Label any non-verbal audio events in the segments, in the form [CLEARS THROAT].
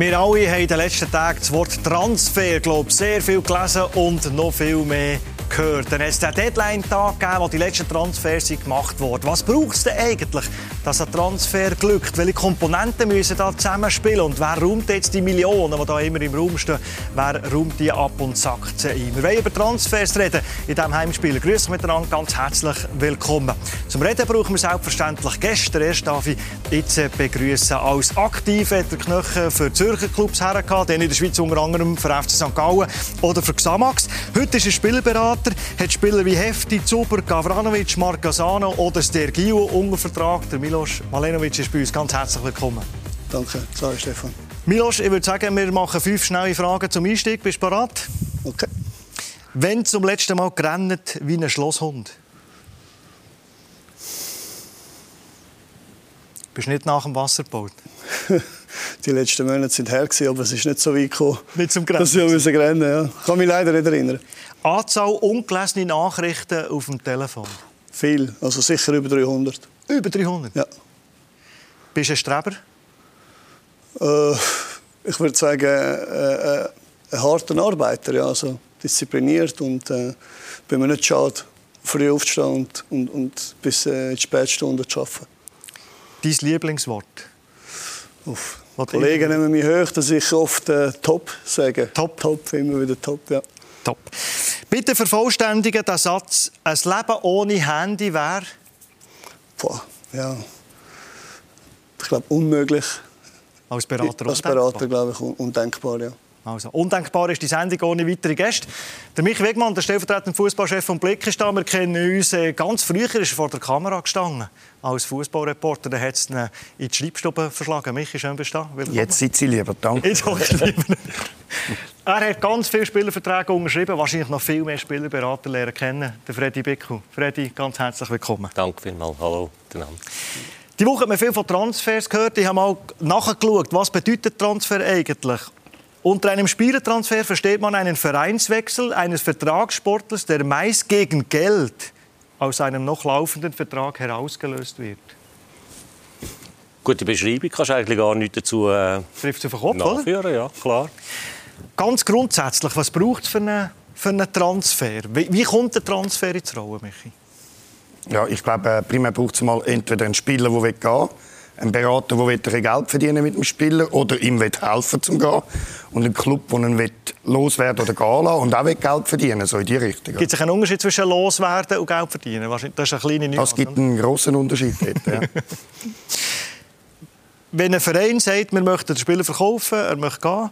Wir alle haben in den letzten Tagen das Wort Transfer, glaube sehr viel gelesen und noch viel mehr gehört. Dann hat es den Deadline-Tag gegeben, wo die letzten Transfers gemacht wurden. Was braucht es denn eigentlich, dass ein Transfer glückt? Welche Komponenten müssen da zusammenspielen? Und wer räumt jetzt die Millionen, die da immer im Raum stehen, wer räumt die ab und sackt sie ein? Wir wollen über Transfers reden in diesem Heimspiel. Grüß euch miteinander, ganz herzlich willkommen. Zum Reden brauchen wir selbstverständlich Gäste. Erst darf ich jetzt begrüßen als aktiv der Knöchel für Zürcher Clubs hergehabt, den in der Schweiz unter anderem für FC St. Gallen oder für Xamax. Heute ist er Spielberater, hat Spieler wie Hefti, Zuber, Gavranovic, Marcasano oder Stergio unter Vertrag. Der Milos Malenovic ist bei uns. Ganz herzlich willkommen. Danke, sorry Stefan. Milos, ich würde sagen, wir machen fünf schnelle Fragen zum Einstieg. Bist du bereit? Okay. Wenn zum letzten Mal gerannt wie ein Schlosshund? Bist du nicht nach dem Wasser gebaut? [LAUGHS] die letzten Monate sind her, aber es ist nicht so weit gekommen, nicht zum dass wir müssen rennen ja. Ich kann mich leider nicht erinnern. Anzahl ungelesene Nachrichten auf dem Telefon? Viel, also sicher über 300. Über 300? Ja. Bist du ein Streber? Äh, ich würde sagen, äh, äh, ein harter Arbeiter, ja, also diszipliniert und äh, bin mir nicht schade, früh aufzustehen und, und, und bis äh, in die Spätstunde zu arbeiten. Dein Lieblingswort? Uff. Kollegen nehmen mich hoch, dass ich oft äh, top sage. Top? Top, immer wieder top, ja. Top. Bitte vervollständigen den Satz, ein Leben ohne Handy wäre? Ja, ich glaube, unmöglich. Als Berater Als Berater, glaube ich, undenkbar, ja. Also, undenkbar ist die Sendung ohne weitere Gäste. Der Michi Wegmann, der stellvertretende Fußballchef von Blick, ist da. Wir kennen uns äh, ganz früher, ist er vor der Kamera gestanden als Fußballreporter. Dann hat es ihn in die Schreibstube verschlagen. Michi, schön bist du da. Jetzt sitze ich lieber, danke. Jetzt lieber. er hat ganz viele Spielerverträge unterschrieben, wahrscheinlich noch viel mehr Spielerberater lernen kennen. Der Freddy Bickel. Freddy, ganz herzlich willkommen. Danke vielmals. Hallo miteinander. Die Woche hat man viel von Transfers gehört. Ich habe mal nachgeschaut, was bedeutet Transfer eigentlich? Unter einem Spielertransfer versteht man einen Vereinswechsel eines Vertragssportlers, der meist gegen Geld aus einem noch laufenden Vertrag herausgelöst wird. Gute Beschreibung, kannst du eigentlich gar nichts dazu äh, Trifft auf den Kopf, nachführen, oder? ja, klar. Ganz grundsätzlich, was braucht es für einen, für einen Transfer? Wie, wie kommt der Transfer ins Rollen, Michi? Ja, ich glaube, äh, primär braucht es mal entweder einen Spieler, der gehen will, ein Berater, der Geld verdienen mit dem Spieler oder ihm helfen zum gehen und ein Club, der ihn loswerden oder gehen lassen und auch Geld verdienen so in die Richtung. Gibt es einen Unterschied zwischen loswerden und Geld verdienen? Das ist eine kleine Nuance. Das gibt einen grossen Unterschied. Dort, ja. [LAUGHS] Wenn ein Verein sagt, wir möchten den Spieler verkaufen, er möchte gehen,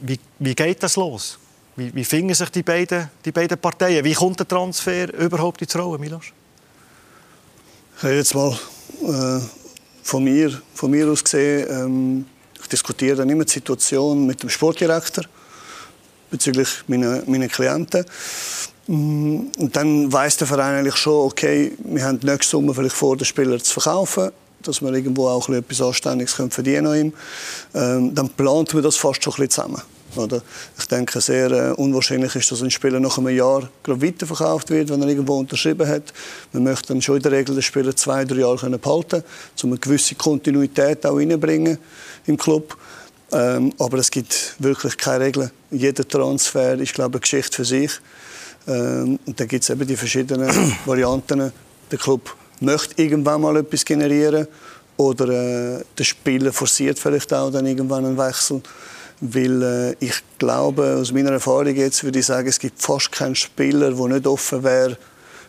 wie, wie geht das los? Wie, wie finden sich die beiden, die beiden Parteien? Wie kommt der Transfer überhaupt ins Rollen, Milos? Ich habe jetzt mal äh, von mir, von mir aus gesehen, ähm, ich diskutiere dann immer die Situation mit dem Sportdirektor bezüglich meiner, meiner Klienten. Mm, und dann weiß der Verein eigentlich schon, okay, wir haben nächste Sommer vielleicht vor, den Spieler zu verkaufen, dass wir irgendwo auch etwas Anständiges verdienen können. Ähm, dann plant man das fast schon ein bisschen zusammen. Oder? Ich denke, sehr äh, unwahrscheinlich ist, dass ein Spieler nach einem Jahr weiterverkauft wird, wenn er irgendwo unterschrieben hat. Man möchte dann schon in der Regel den Spieler zwei, drei Jahre können behalten um eine gewisse Kontinuität auch reinbringen im Club. Ähm, aber es gibt wirklich keine Regeln. Jeder Transfer ist, glaube ich, eine Geschichte für sich. Ähm, und dann gibt es eben die verschiedenen [COUGHS] Varianten. Der Club möchte irgendwann mal etwas generieren oder äh, der Spieler forciert vielleicht auch dann irgendwann einen Wechsel. Weil äh, ich glaube, aus meiner Erfahrung jetzt würde ich sagen, es gibt fast keinen Spieler, der nicht offen wäre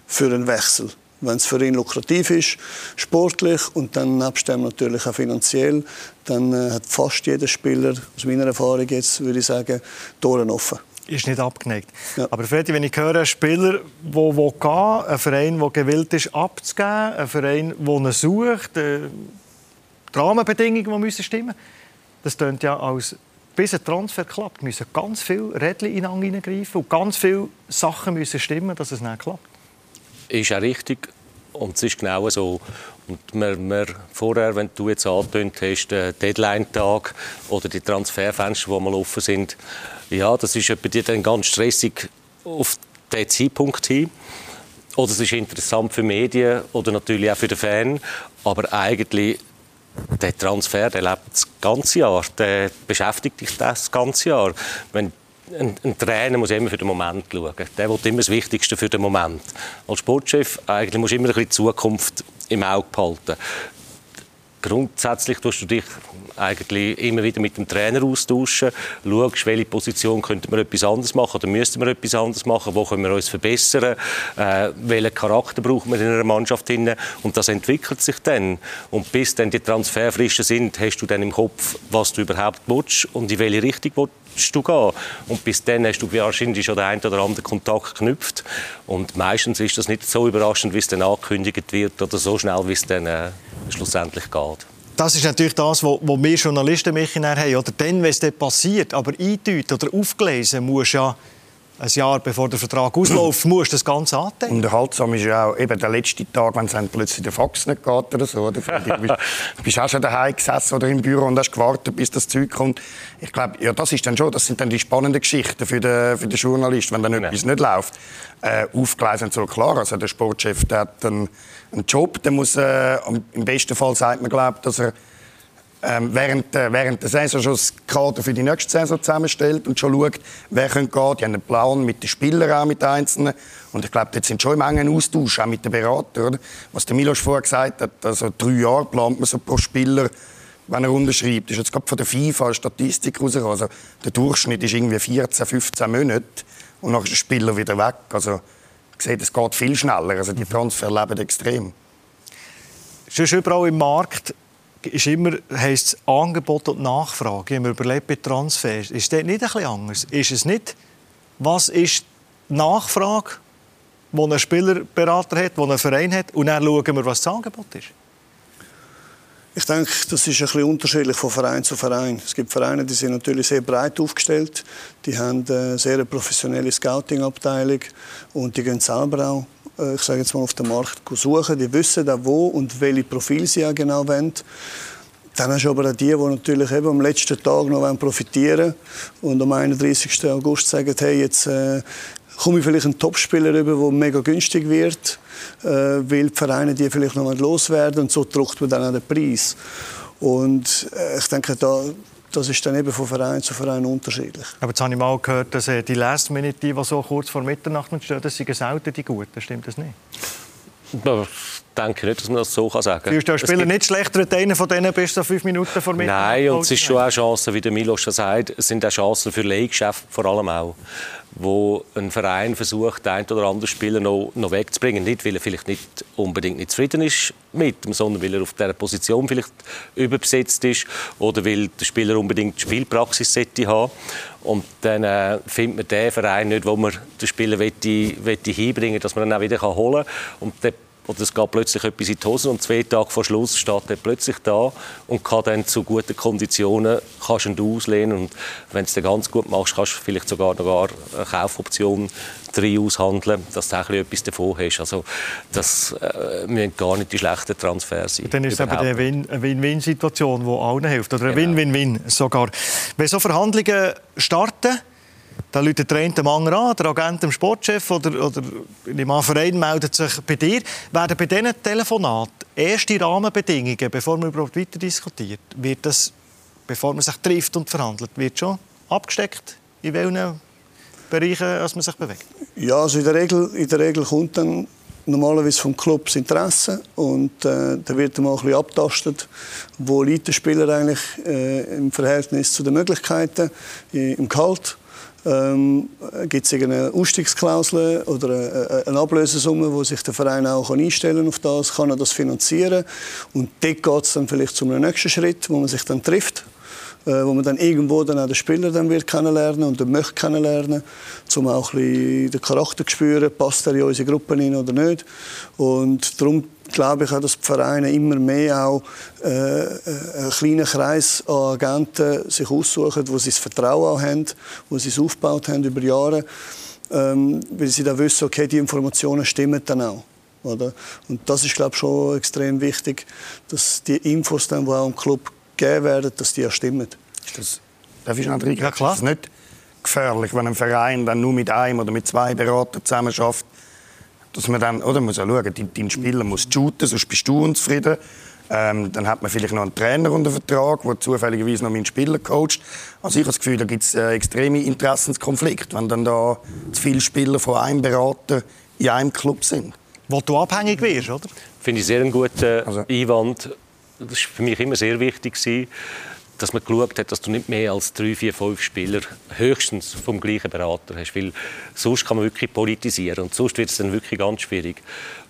für einen Wechsel. Wenn es für ihn lukrativ ist, sportlich und dann nebst dem natürlich auch finanziell, dann äh, hat fast jeder Spieler, aus meiner Erfahrung jetzt, würde ich sagen, Toren offen ist nicht abgeneigt. Ja. Aber Freddy, wenn ich höre, ein Spieler, der gehen ein Verein, der gewillt ist, abzugeben, ein Verein, der ihn sucht, äh, die Rahmenbedingungen, die stimmen müssen, das klingt ja als bis ein Transfer klappt, müssen ganz viele Rädchen ineinander greifen und ganz viele Sachen müssen stimmen, dass es nicht klappt. Ist auch richtig. Und es ist genau so. Und wir, wir vorher, wenn du jetzt angetönt hast, den Deadline-Tag oder die Transferfenster, die mal offen sind, ja, das ist bei dir dann ganz stressig auf diesen Zeitpunkt hin. Oder es ist interessant für Medien oder natürlich auch für den Fan. Aber eigentlich der Transfer, der lebt das ganze Jahr, der beschäftigt dich das ganze Jahr. Wenn ein, ein, Trainer muss immer für den Moment schauen. Der will immer das Wichtigste für den Moment. Als Sportchef eigentlich musst du immer ein bisschen die Zukunft im Auge behalten grundsätzlich tust du dich eigentlich immer wieder mit dem Trainer austauschen, schaust, welche Position könnte man etwas anderes machen oder müsste man etwas anderes machen, wo können wir uns verbessern, äh, welchen Charakter braucht man in einer Mannschaft hin und das entwickelt sich dann. Und bis dann die Transferfristen sind, hast du dann im Kopf, was du überhaupt willst und in welche Richtung willst du gehen. Und bis dann hast du wahrscheinlich schon den einen oder anderen Kontakt geknüpft. Und meistens ist das nicht so überraschend, wie es dann angekündigt wird oder so schnell, wie es dann äh, schlussendlich geht. Das ist natürlich das, was wir Journalisten haben. Oder dann, wenn es passiert, aber eindeuten oder aufgelesen, muss ja ein Jahr bevor der Vertrag ausläuft, musst du das Ganze andenken. Unterhaltsam ist ja auch eben der letzte Tag, wenn es plötzlich der Fax nicht geht oder so. Oder? Du bist auch schon daheim gesessen oder im Büro und hast gewartet, bis das Zeug kommt. Ich glaube, ja, das ist dann schon, das sind dann die spannenden Geschichten für den, für den Journalist, wenn dann ja. etwas nicht läuft. Äh, aufgleisen soll klar, also der Sportchef der hat einen, einen Job, der muss, äh, im besten Fall sagt man, glaubt, dass er ähm, während, äh, während der Saison schon das Kader für die nächste Saison zusammenstellt und schon schaut, wer könnte gehen. Die haben einen Plan mit den Spielern, auch mit den Einzelnen. Und ich glaube, jetzt sind schon im engen Austausch, auch mit den Beratern. Oder? Was der Milos vorher gesagt hat, also drei Jahre plant man so pro Spieler, wenn er unterschreibt. Das ist jetzt gerade von der FIFA Statistik rausgekommen. Also der Durchschnitt ist irgendwie 14, 15 Monate und dann ist der Spieler wieder weg. Also ich sehe, es geht viel schneller. Also die Transfer leben extrem. Schon überall im Markt ist immer heisst Angebot und Nachfrage. Ich habe überlegt bei Transfers. Ist das nicht bisschen anders? Ist es nicht, was ist die Nachfrage, die ein Spielerberater hat, die ein Verein hat, und dann schauen wir, was das Angebot ist? Ich denke, das ist ein bisschen unterschiedlich von Verein zu Verein. Es gibt Vereine, die sind natürlich sehr breit aufgestellt. Die haben eine sehr professionelle Scouting-Abteilung und die gehen selber auch äh, ich sage jetzt mal, auf dem Markt suchen. Die wissen auch, wo und welche Profile sie auch genau wollen. Dann hast du aber auch die, die natürlich eben am letzten Tag noch profitieren wollen und am 31. August sagen, hey, jetzt äh, komme ich vielleicht einen Topspieler über, der mega günstig wird, äh, weil die Vereine die vielleicht noch loswerden und so druckt man dann auch den Preis. Und äh, ich denke, da, das ist dann eben von Verein zu Verein unterschiedlich. Aber jetzt habe ich mal gehört, dass äh, die Last Minute, die so kurz vor Mitternacht entstehen, das sind selten die Guten. Stimmt das nicht? Ich denke nicht, dass man das so sagen kann. Fühlst du Spieler nicht schlechter als einer von denen bis zu fünf Minuten vor Mitternacht? Nein, und es ist schon auch Chancen, wie der Milos schon sagt, es sind auch Chancen für Leihgeschäfte vor allem auch wo ein Verein versucht, den oder anderen Spieler noch, noch wegzubringen. Nicht, weil er vielleicht nicht unbedingt nicht zufrieden ist mit ihm, sondern weil er auf dieser Position vielleicht überbesetzt ist oder weil der Spieler unbedingt Spielpraxis sollte haben. Und dann äh, findet man den Verein nicht, wo man den Spieler hinbringen will, dass man ihn auch wieder holen kann. Und oder es geht plötzlich etwas in die Hose und zwei Tage vor Schluss steht er plötzlich da und kann dann zu guten Konditionen kannst ihn auslehnen und wenn du es ganz gut machst, kannst du vielleicht sogar noch eine Kaufoption drin aushandeln, dass du auch etwas davon hast. Also das äh, müssen gar nicht die schlechten Transfers sein. Dann ist es eben eine Win-Win-Situation, die allen hilft. Oder eine genau. Win-Win-Win sogar. Wenn so Verhandlungen starten, da läutet der eine anderen an, der Agent dem Sportchef oder, oder im Verein meldet sich bei dir. Werden bei diesen Telefonaten erste Rahmenbedingungen, bevor man überhaupt weiter diskutiert, wird das, bevor man sich trifft und verhandelt, wird schon abgesteckt, in welchen Bereichen als man sich bewegt? Ja, also in der Regel, in der Regel kommt dann normalerweise vom Club das Interesse und äh, da wird mal ein abtastet, wo liegt der Spieler eigentlich äh, im Verhältnis zu den Möglichkeiten im Gehalt ähm, Gibt es eine Ausstiegsklausel oder eine Ablösesumme, wo sich der Verein auch einstellen auf das, kann er das finanzieren? Und dort geht es dann vielleicht zum nächsten Schritt, wo man sich dann trifft. äh, wo man dann irgendwo dann auch den Spieler dann wird kennenlernen und den möchte kennenlernen, um auch ein bisschen den Charakter zu spüren, passt er in unsere Gruppe hin oder nicht. Und darum glaube ich auch, dass die Vereine immer mehr auch äh, einen kleinen Kreis an Agenten sich aussuchen, wo sie das Vertrauen auch haben, wo sie es aufgebaut haben über Jahre, ähm, weil sie dann wissen, okay, die Informationen stimmen dann auch. Oder? Und das ist, glaube ich, schon extrem wichtig, dass die Infos, dann, die auch im Club gegeben werden, dass die auch stimmen. Ist das, darf ich noch ja, klar. Ist das nicht gefährlich, wenn ein Verein dann nur mit einem oder mit zwei Beratern zusammen schafft, dass man dann, oder muss ja schauen, dein, dein Spieler muss shooten, sonst bist du unzufrieden. Ähm, dann hat man vielleicht noch einen Trainer unter Vertrag, der zufälligerweise noch meinen Spieler coacht. Also ich habe das Gefühl, da gibt es äh, extreme Interessenskonflikte, wenn dann da zu viele Spieler von einem Berater in einem Club sind. Wo du abhängig wirst, oder? Finde ich sehr einen guten also. Einwand. Das war für mich immer sehr wichtig, dass man geschaut hat, dass du nicht mehr als drei, vier, fünf Spieler höchstens vom gleichen Berater hast. Weil sonst kann man wirklich politisieren und sonst wird es dann wirklich ganz schwierig.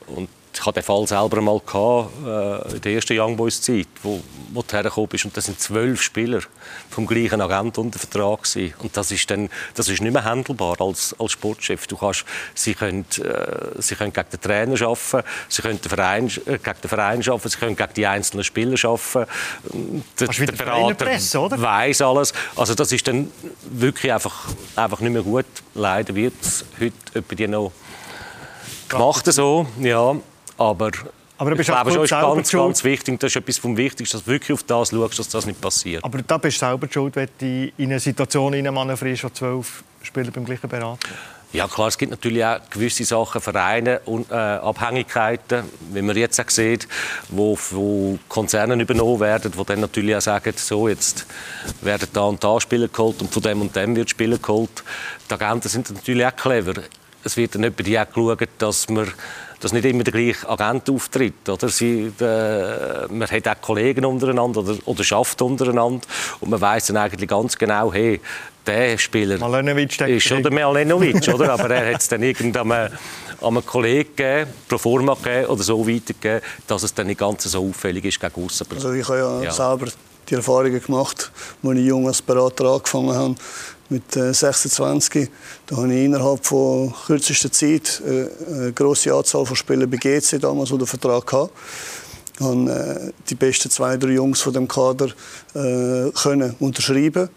Und ich hatte den Fall selber mal gehabt, äh, in der ersten Young Boys Zeit, wo, wo du hergekommen bist und das sind zwölf Spieler vom gleichen Agent unter Vertrag gewesen. und das ist dann das ist nicht mehr handelbar als, als Sportchef. Du kannst, sie können, äh, sie können gegen den Trainer arbeiten, sie können den Verein, äh, gegen den Verein arbeiten, sie können gegen die einzelnen Spieler arbeiten. Der, der Berater weiß alles. Also das ist dann wirklich einfach, einfach nicht mehr gut. Leider wird es heute die noch gemacht so, ja. Aber, aber ich glaube, schon ist ganz, ganz wichtig, das ist etwas vom Wichtigsten, dass du wirklich auf das schaust, dass das nicht passiert. Aber da bist du selber schuld, wenn du in eine Situation manövrierst, wo zwölf Spieler beim gleichen Berater ja klar, es gibt natürlich auch gewisse Sachen, Vereine und äh, Abhängigkeiten, wie man jetzt auch sieht, wo, wo Konzerne übernommen werden, wo dann natürlich auch sagen, so jetzt werden da und da Spieler geholt und von dem und dem wird Spieler geholt. Die Agenten sind natürlich auch clever. Es wird dann über die auch geschaut, dass man dass nicht immer der gleiche Agent auftritt. Oder? Sie, äh, man hat auch Kollegen untereinander oder, oder schafft untereinander und man weiß dann eigentlich ganz genau, hey, der Spieler ist schon der Malenovic, oder? [LAUGHS] aber er hat es dann irgendeinem einem Kollegen gegeben, pro forma gegeben oder so weitergegeben, dass es dann nicht ganz so auffällig ist gegen aussen. Also ich habe ja, ja. selber die Erfahrungen gemacht, als ich jung als Berater angefangen habe mit 26. Äh, da habe ich innerhalb von kürzester Zeit äh, eine grosse Anzahl von Spielern bei GC damals unter Vertrag gehabt. Ich habe äh, die besten zwei, drei Jungs von dem Kader können unterschreiben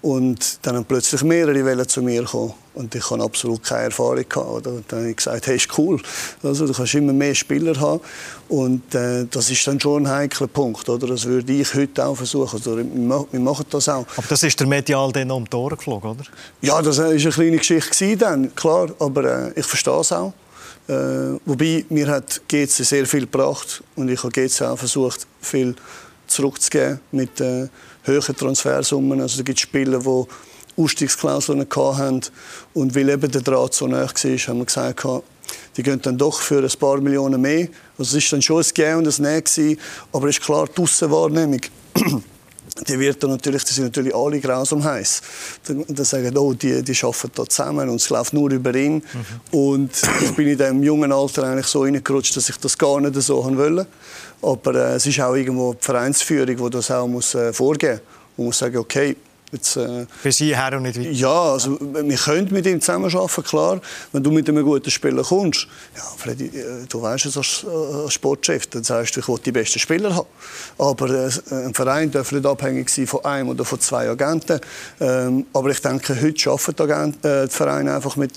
und dann haben plötzlich mehrere Wellen zu mir kommen. Und ich hatte absolut keine Erfahrung. Gehabt, oder? Und dann habe ich gesagt, hey, ist cool. Also, du kannst immer mehr Spieler haben. Und äh, das ist dann schon ein heikler Punkt. Oder? Das würde ich heute auch versuchen. Also, wir machen das auch. Aber das ist der medial dann um die Ohren geflogen, oder? Ja, das war eine kleine Geschichte dann, klar. Aber äh, ich verstehe es auch. Äh, wobei, mir hat GC sehr viel gebracht. Und ich habe GC auch versucht, viel zurückzugeben mit äh, höheren Transfersummen. Also, da gibt es Spieler, die Ausstiegsklauseln hatten. Und weil eben der Draht so nah war, haben wir gesagt, die gehen dann doch für ein paar Millionen mehr. Also es war dann schon ein Gehen und ein Nein aber es ist klar, die Aussenwahrnehmung, [CLEARS THROAT] die wird dann natürlich, die sind natürlich alle grausam heiß. Dann, dann sagen, oh, die, die arbeiten da zusammen und es läuft nur über ihn. Mhm. Und ich bin in diesem jungen Alter eigentlich so reingerutscht, dass ich das gar nicht so wollte. Aber äh, es ist auch irgendwo die Vereinsführung, die das auch muss, äh, vorgeben muss. Man muss sagen, okay, Jetzt, äh, Für Sie her und nicht weiter? Ja, also, wir können mit ihm zusammenarbeiten, klar. Wenn du mit einem guten Spieler kommst, ja, Freddy, äh, du weißt es als, äh, als Sportchef, dann sagst du, ich will die besten Spieler haben. Aber äh, ein Verein darf nicht abhängig sein von einem oder von zwei Agenten. Ähm, aber ich denke, heute arbeiten die, äh, die Vereine einfach mit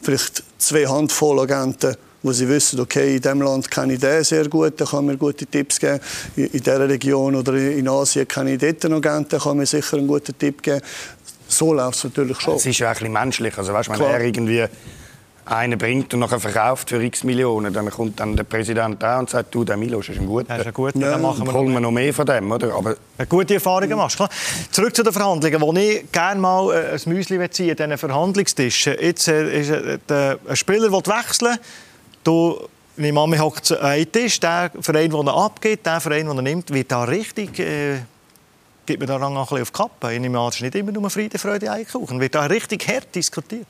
vielleicht zwei Handvoll Agenten wo sie wissen, okay, in diesem Land kenne ich den sehr gut, der kann mir gute Tipps geben. In dieser Region oder in Asien kenne ich dort noch gerne, der kann mir sicher einen guten Tipp geben. So läuft es natürlich schon. Es ist ja ein bisschen menschlich. Also, weißt, wenn er irgendwie einen bringt und nachher verkauft für x Millionen, dann kommt dann der Präsident da und sagt, du, der Milos ist ein guter. Er ist ein guter, ja, dann machen wir holen wir noch mehr von dem, oder? Aber eine gute Erfahrungen machst. Klar. Zurück zu den Verhandlungen, wo ich gerne mal äh, ein Müsli ziehe, diesen Verhandlungstischen. Jetzt äh, ist äh, ein Spieler will wechseln Du, meine Mama hockt einen Tisch, der Verein, den er abgibt, der Verein, den er nimmt, wird da richtig... Äh, gibt man da ein bisschen auf die Kappe. Ich nehme an, es ist nicht immer nur Friede, Freude, Eierkuchen. Wird da richtig hart diskutiert?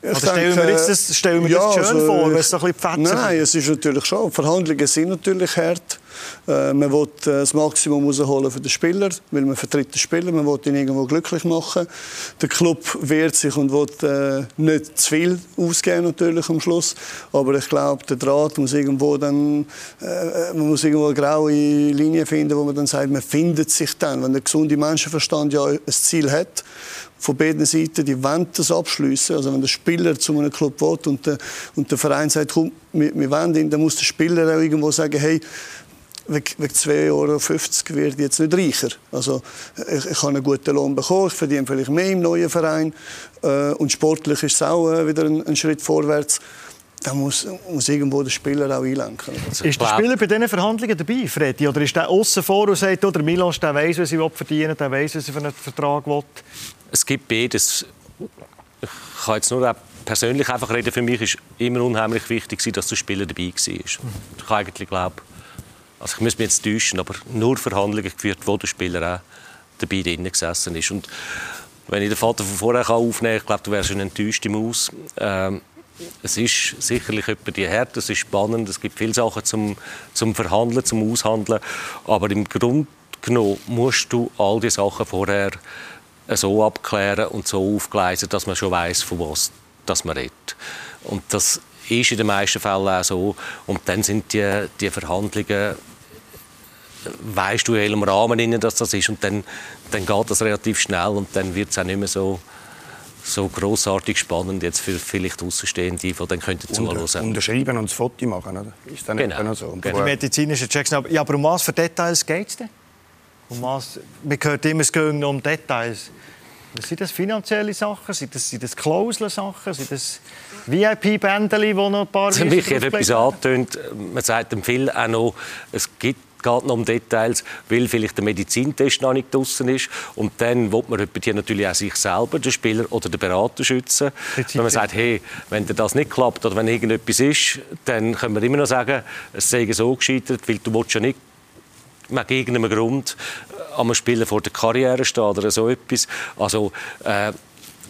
Ich Oder stellen wir jetzt das, stellen wir ja, das schön also, vor, wenn es so ein bisschen Nein, es ist natürlich schon. Verhandlungen sind natürlich hart. Äh, man will äh, das Maximum rausholen für den Spieler, weil man vertritt den Spieler, man will ihn irgendwo glücklich machen. Der Club wehrt sich und will äh, nicht zu viel ausgeben natürlich am Schluss. Aber ich glaube, der Draht muss irgendwo dann, man muss irgendwo eine graue Linie finden, wo man dann sagt, man findet sich dann, wenn der gesunde Menschenverstand ja ein Ziel hat von beiden Seiten, die wollen das abschließen. Also wenn der Spieler zu einem Club will und der, und der Verein sagt, komm, wir, wir wollen ihn, dann muss der Spieler auch irgendwo sagen, hey, wegen 2,50 Euro werde ich jetzt nicht reicher. Also ich, ich habe einen guten Lohn bekommen, ich verdiene vielleicht mehr im neuen Verein äh, und sportlich ist es auch äh, wieder ein, ein Schritt vorwärts. da muss, muss irgendwo der Spieler auch einlenken. Also, ist der Spieler bei diesen Verhandlungen dabei, Freddy? Oder ist der außen vor und sagt, oder Milos, der weiss, was er verdienen der weiss, was er für einen Vertrag will? Es gibt beides. Ich kann jetzt nur persönlich einfach reden. Für mich ist immer unheimlich wichtig, dass der Spieler dabei war. Ich eigentlich glaube, also ich muss mich jetzt täuschen, aber nur Verhandlungen geführt, wo der Spieler auch dabei drin gesessen ist. Und wenn ich den Vater von vorher aufnehmen kann, ich glaube, du wärst schon enttäuscht im Aus. Ähm, es ist sicherlich etwa die Härte, es ist spannend, es gibt viele Sachen zum, zum Verhandeln, zum Aushandeln, aber im Grunde genommen musst du all die Sachen vorher so abklären und so aufgleisen, dass man schon weiß, von was das man redet. Und das ist in den meisten Fällen auch so. Und dann sind die, die Verhandlungen weißt du in welchem Rahmen dass das ist und dann, dann geht das relativ schnell und dann wird es auch nicht mehr so so großartig spannend jetzt für vielleicht Außenstehende, die dann könnten zuhören. Unterschreiben und das Foto machen, oder? Ist dann genau. Nicht so? Genau. Die medizinischen Checks. Ja, aber um was für Details geht es denn? Um was? Man hört immer, es geht um Details. Sind das finanzielle Sachen? Sind das, sind das Klauseln-Sachen? Sind das VIP-Bändchen, die noch ein paar... Für mich hat etwas angetönt. Man sagt dem viel auch noch, es gibt geht noch um Details, weil vielleicht der Medizintest noch nicht draußen ist. Und dann will man natürlich auch sich selber, den Spieler oder den Berater schützen. Wenn man sagt, hey, wenn das nicht klappt oder wenn irgendetwas ist, dann können wir immer noch sagen, es sei so gescheitert, weil du willst ja nicht mit irgendeinem Grund am Spieler vor der Karriere stehen oder so etwas. Also, äh,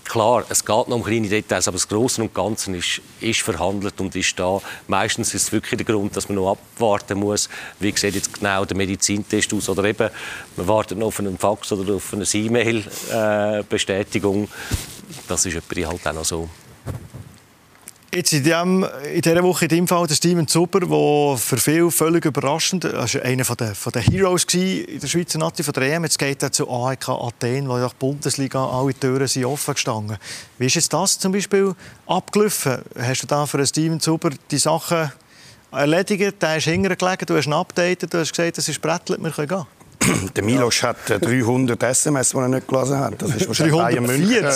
Klar, es geht noch um kleine Details, aber das Große und Ganze ist, ist verhandelt und ist da. Meistens ist es wirklich der Grund, dass man noch abwarten muss, wie sieht jetzt genau der Medizintest aus oder eben, man wartet noch auf einen Fax oder auf eine E-Mail-Bestätigung. Äh, das ist halt auch noch so. Jetzt in, dem, in dieser Woche in deinem Fall der Steven Zuber, der für viele völlig überraschend, also einer der, von den Heroes in der Schweizer Nazi von der EM. Jetzt geht er zu AEK Athen, wo ja die Bundesliga alle Türen sind offen gestanden. Wie ist jetzt das zum Beispiel abgelaufen? Hast du da für Steven Zuber die Sachen erledigt? Der ist hintergelegen, du hast ihn updated, du hast gesagt, es ist Brettlet, wir können gehen. [CLEARS THROAT] Der Milos hat 300 SMS, die er nicht gelesen hat. Das ist wahrscheinlich Bayern München,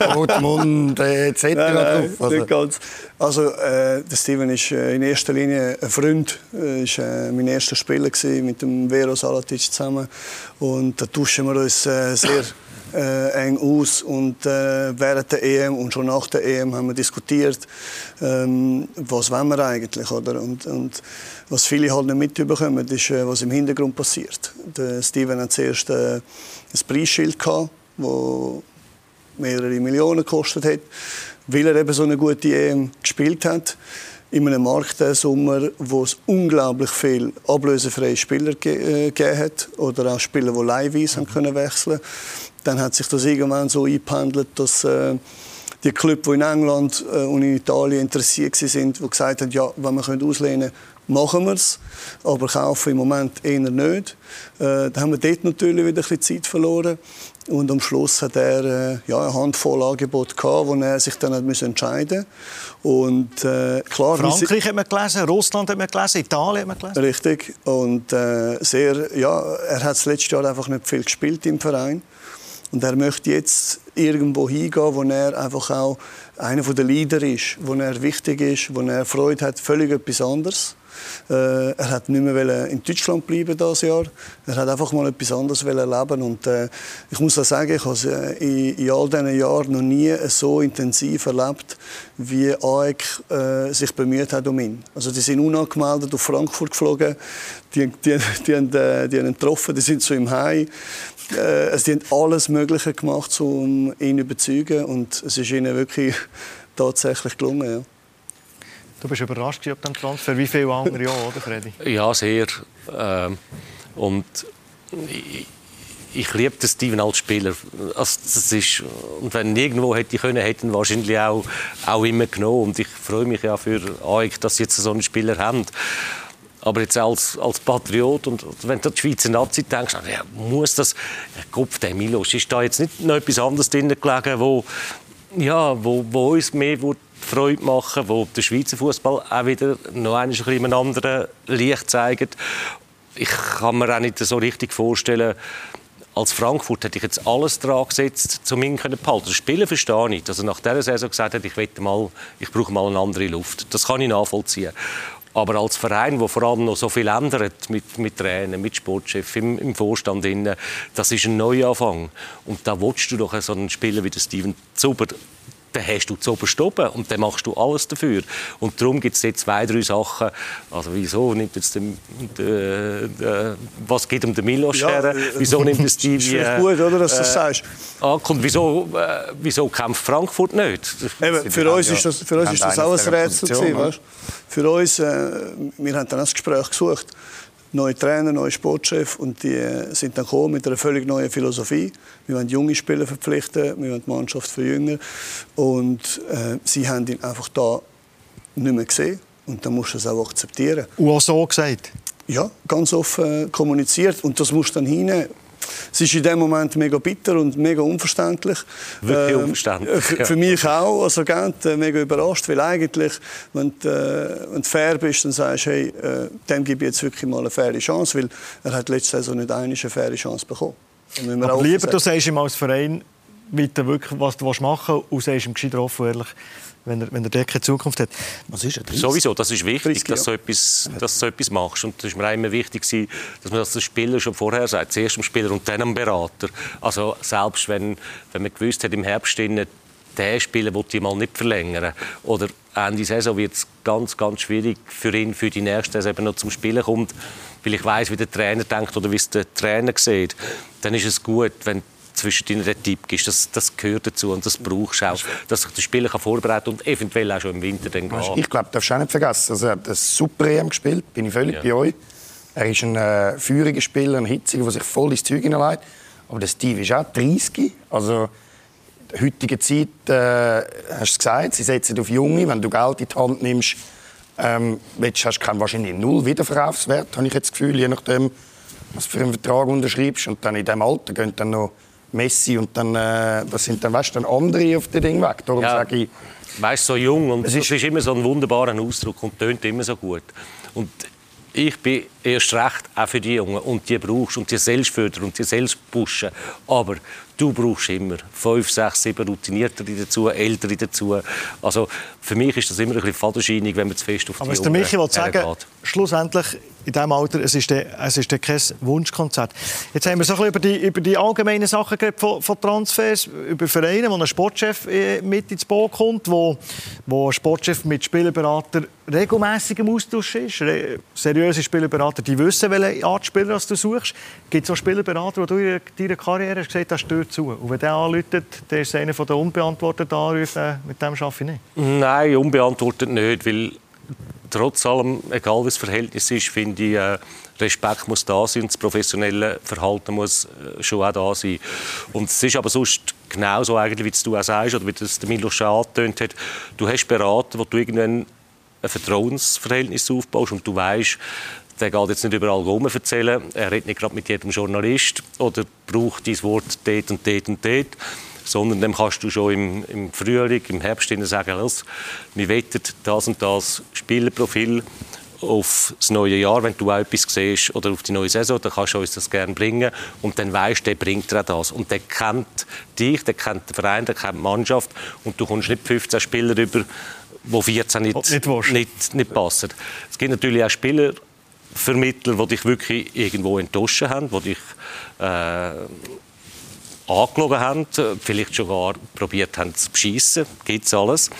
[LAUGHS] Dortmund etc. Nein, nein, also, ganz. also äh, der Steven ist äh, in erster Linie ein Freund. Er war äh, mein erster Spieler gewesen, mit dem Vero Salatic zusammen. Und da tauschen wir uns äh, sehr äh, eng aus. Und äh, während der EM und schon nach der EM haben wir diskutiert, ähm, was wollen wir eigentlich. Oder? Und, und was viele halt nicht mitbekommen, ist, äh, was im Hintergrund passiert. Der Steven hat zuerst äh, ein Preisschild gehabt, das mehrere Millionen gekostet hat, weil er eben so eine gute EM gespielt hat in einem Markt diesen Sommer, wo es unglaublich viele ablösefreie Spieler äh, gegeben hat oder auch Spieler, die leihweise mhm. können wechseln Dann hat sich das irgendwann so eingependelt, dass äh, die Clubs, die in England äh, und in Italien interessiert waren, die gesagt haben, ja, wenn wir auslehnen können, machen wir es, aber kaufen im Moment eher nicht. Äh, da haben wir dort natürlich wieder ein bisschen Zeit verloren. Und am Schluss hat er äh, ja, eine Handvoll Angebote gehabt, wo er sich dann hat entscheiden Und äh, klar, Frankreich hat man gelesen, Russland hat man gelesen, Italien hat man gelesen. Richtig. Und äh, sehr, ja, er hat das letzte Jahr einfach nicht viel gespielt im Verein. Und er möchte jetzt irgendwo hingehen, wo er einfach auch einer der Leader ist, wo er wichtig ist, wo er Freude hat, völlig etwas anderes. Äh, er hat nicht mehr in Deutschland bleiben dieses Jahr. Er hat einfach mal etwas anderes erleben und äh, ich muss auch sagen, ich habe äh, in, in, all diesen Jahren noch nie so intensiv erlebt, wie AEK äh, sich bemüht hat um ihn. Also die sind unangemeldet auf Frankfurt geflogen, die, die, die, die, haben, äh, die haben ihn getroffen, die sind zu ihm heim. Äh, sie haben alles Mögliche gemacht, um ihn zu überzeugen und es ist ihnen wirklich [LAUGHS] tatsächlich gelungen. Ja. Du bist überrascht ob dem Transfer, wie viele andere auch, oder Freddy? [LAUGHS] Ja, sehr. Ähm, und ich, ich liebe den Steven als Spieler. Also, das ist, und wenn irgendwo hätte ich können, hätten wahrscheinlich auch, auch immer genommen. Und ich freue mich ja für euch, dass sie jetzt so einen Spieler haben. Aber jetzt als, als Patriot und wenn du an die Schweizer Nazi denkst, ja, muss das, Kopf der Milos, ist da jetzt nicht noch etwas anderes drin gelegen, wo, ja, wo, wo uns mehr Freude machen, wo der Schweizer Fußball auch wieder noch ein bisschen in einem anderen Licht zeigt. Ich kann mir auch nicht so richtig vorstellen, als Frankfurt hätte ich jetzt alles dran gesetzt, um ihn zu behalten. Das Spielen verstehe ich nicht. Also nach dieser Saison gesagt hat, ich, mal, ich brauche mal eine andere Luft. Das kann ich nachvollziehen. Aber als Verein, der vor allem noch so viel ändert mit, mit Trainern, mit Sportchef, im, im Vorstand, das ist ein Neuanfang. Und da willst du doch so einen Spieler wie Steven Zuber dann hast du zu oben und dann machst du alles dafür. Und darum gibt es jetzt zwei, drei Sachen. Also wieso nimmt jetzt der, der, der was geht um den Milos ja, her? Äh, wieso [LAUGHS] nimmt es die wie, äh, gut, oder, dass du das sagst. Ankommt. Wieso, äh, wieso kämpft Frankfurt nicht? Eben, für uns ist das, für uns ist das auch ein Rätsel gewesen, weißt? Für uns, äh, wir haben dann das Gespräch gesucht neue Trainer, neue Sportchef und die äh, sind dann gekommen mit einer völlig neuen Philosophie. Wir wollen junge Spieler verpflichten, wir wollen die Mannschaft verjüngen und äh, sie haben ihn einfach da nicht mehr gesehen und dann musst du es auch akzeptieren. Und auch so gesagt? Ja, ganz offen kommuniziert und das musst du dann hinein es ist in dem Moment mega bitter und mega unverständlich. Wirklich ähm, unverständlich. Äh, für, für, mich auch als Agent äh, mega überrascht, weil eigentlich, wenn du, äh, wenn du fair bist, dann sagst du, hey, äh, dem gebe ich jetzt wirklich mal eine faire Chance, weil er hat letzte Saison nicht eine faire Chance bekommen. Aber lieber, du sagst ihm als Verein, wirklich, was du machen willst, und sagst ihm gescheiter offen ehrlich, wenn er, wenn er dort keine Zukunft hat. Was ist er? Sowieso, das ist wichtig, dass, du so etwas, dass du so etwas machst. Und das war mir immer wichtig, dass man das dem Spieler schon vorher sagt. Zuerst dem Spieler und dann dem Berater. Also selbst wenn, wenn man gewusst hat, im Herbst der Spieler will die mal nicht verlängern. Oder Ende Saison wird es ganz, ganz schwierig für ihn, für die nächste Saison eben noch zum Spielen kommt, weil ich weiß, wie der Trainer denkt oder wie es der Trainer sieht. Dann ist es gut, wenn zwischen deinen Tipp gibst. Das, das gehört dazu und das brauchst du auch, dass sich der Spieler kann vorbereiten und eventuell auch schon im Winter dann gehen. Ich glaube, darfst du auch nicht vergessen. Also, er hat ein super EM gespielt, bin ich völlig ja. bei euch. Er ist ein äh, feuriger Spieler, ein hitziger, der sich voll ins Zeug hineinlegt. Aber der Steve ist auch 30. Also, in der heutigen Zeit, äh, hast du gesagt, sie setzen auf Junge. Wenn du Geld in die Hand nimmst, ähm, hast du wahrscheinlich null Wiederverkaufswert, habe ich jetzt das Gefühl, je nachdem, was du für einen Vertrag unterschreibst. Und dann in diesem Alter gehen dann noch Messi und dann, äh, das sind dann, weißt, dann andere auf dem Ding weg. Darum ja. sage ich, weißt, so jung und es ist, ist immer so ein wunderbarer Ausdruck und tönt immer so gut. Und ich bin erst recht auch für die Jungen und die brauchst und die selbst fördern und die selbst pushen. Aber du brauchst immer fünf, sechs, sieben Routiniertere dazu, Ältere dazu. Also für mich ist das immer ein bisschen fadenscheinig, wenn man zu fest auf Aber die Aber was der Michi will sagen, schlussendlich in diesem Alter, es ist, der, es ist der kein Wunschkonzert. Jetzt haben wir so ein über die, über die allgemeinen Sachen von, von Transfers, über Vereine, wo ein Sportchef äh, mit ins Boot kommt, wo, wo ein Sportchef mit Spielerberater regelmäßig im Austausch ist. seriöse Spielerberater, die wissen, welche Art Spieler du suchst. Gibt es auch Spielerberater, die du in deiner Karriere hast gesagt hast, stört zu? Und wenn der anruft, der ist einer der unbeantworteten Anrufe, mit dem arbeite ich nicht? Nein, unbeantwortet nicht, weil trotz allem, egal wie das Verhältnis ist, finde ich, äh, Respekt muss da sein und das professionelle Verhalten muss äh, schon auch da sein. Und es ist aber sonst genauso eigentlich, wie du auch sagst, oder wie das der Milo schon angetönt hat, du hast Berater, wo du irgendwann ein Vertrauensverhältnis aufbaust und du weißt, der geht jetzt nicht überall rum erzählen, er redet nicht gerade mit jedem Journalist oder braucht dieses Wort dort und dort und dort sondern dann kannst du schon im, im Frühling, im Herbst sagen, los, wir wettet das und das Spielerprofil auf das neue Jahr, wenn du auch etwas siehst, oder auf die neue Saison, dann kannst du uns das gerne bringen. Und dann weißt der bringt dir das. Und der kennt dich, der kennt den Verein, der kennt die Mannschaft. Und du kommst nicht 15 Spieler über, die 14 nicht, nicht, nicht, nicht passen. Es gibt natürlich auch Spieler, Vermittler, die dich wirklich irgendwo enttäuscht haben, die dich äh, angelogen haben, vielleicht sogar probiert haben zu beschissen, gibt es alles.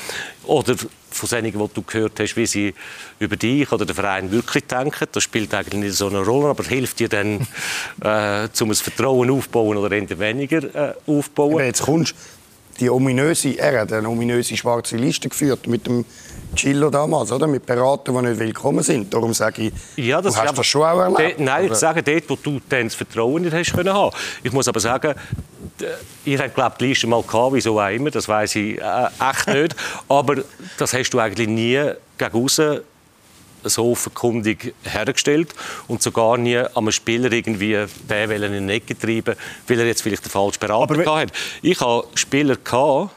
Oder von denen, die du gehört hast, wie sie über dich oder den Verein wirklich denken. Das spielt eigentlich nicht so eine Rolle, aber hilft dir dann, [LAUGHS] äh, um ein Vertrauen aufzubauen oder eher weniger äh, aufbauen. Wenn jetzt kommst, die ominöse, er hat eine ominöse schwarze Liste geführt mit dem Chillo damals, oder? Mit Beratern, die nicht willkommen sind. Darum sage ich, ja, das du hast das schon auch erlebt. De, nein, ich sage dort, wo du dann das Vertrauen nicht hast können haben. Ich muss aber sagen, ihr habt glaube die Liste mal gehabt, wieso auch immer, das weiß ich äh, echt nicht. [LAUGHS] aber das hast du eigentlich nie gegen außen so offenkundig hergestellt und sogar nie am Spieler irgendwie den in den Ecke treiben, weil er jetzt vielleicht den falschen Berater hatte. Ich habe Spieler gehabt,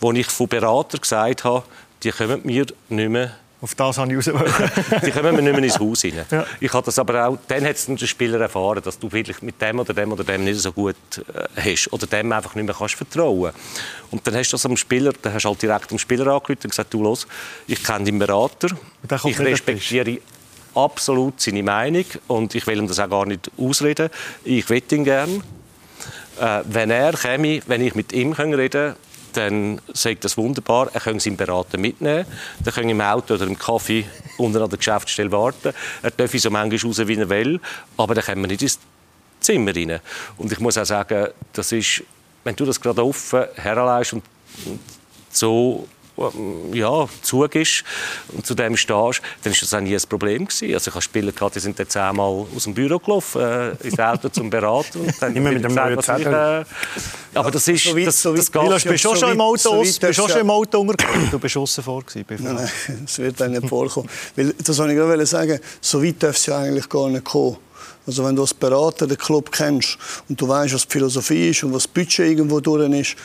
wo ich von Berater gesagt habe, die kommen mir nicht mehr Auf das habe ich [LAUGHS] die kommen mir nicht mehr ins Haus rein. Ja. Ich habe das aber auch, dann hat es der Spieler erfahren, dass du wirklich mit dem oder dem oder dem nicht so gut äh, hast oder dem einfach nicht mehr kannst vertrauen. Und dann hast du das am Spieler, dann hast du halt direkt dem Spieler angerufen und gesagt, du los, ich kenne deinen Berater, ich respektiere absolut seine Meinung und ich will ihm das auch gar nicht ausreden. Ich will ihn gern. Äh, wenn er käme, wenn ich mit ihm reden kann, dann sagt das wunderbar. Er kann seinen Berater mitnehmen. Er kann im Auto oder im Kaffee [LAUGHS] unten an der Geschäftsstelle warten. Er darf so manchmal raus, wie er will. Aber dann kommen wir nicht ins Zimmer rein. Und ich muss auch sagen, das ist, wenn du das gerade offen herleihst und so ähm, ja, zugibst und zu dem stehst, dann ist das auch nie ein Problem gewesen. Also ich habe Spieler gehabt, die sind dann zehnmal aus dem Büro gelaufen, äh, ins Auto zum Beraten und dann [LAUGHS] Immer mit dem neuen Zettel. Äh, aber das ist, so weit, das, so das geht. Du bist schon, schon im Auto, so bist schon im Auto. Du bist außen vor gewesen. Nein, nein, [LAUGHS] das wird dann nicht vorkommen. Weil, das wollte ich gerade sagen, so weit darf es ja eigentlich gar nicht kommen. Also wenn du als Berater den Club kennst und du weißt, was die Philosophie ist und was das Budget irgendwo durch ist,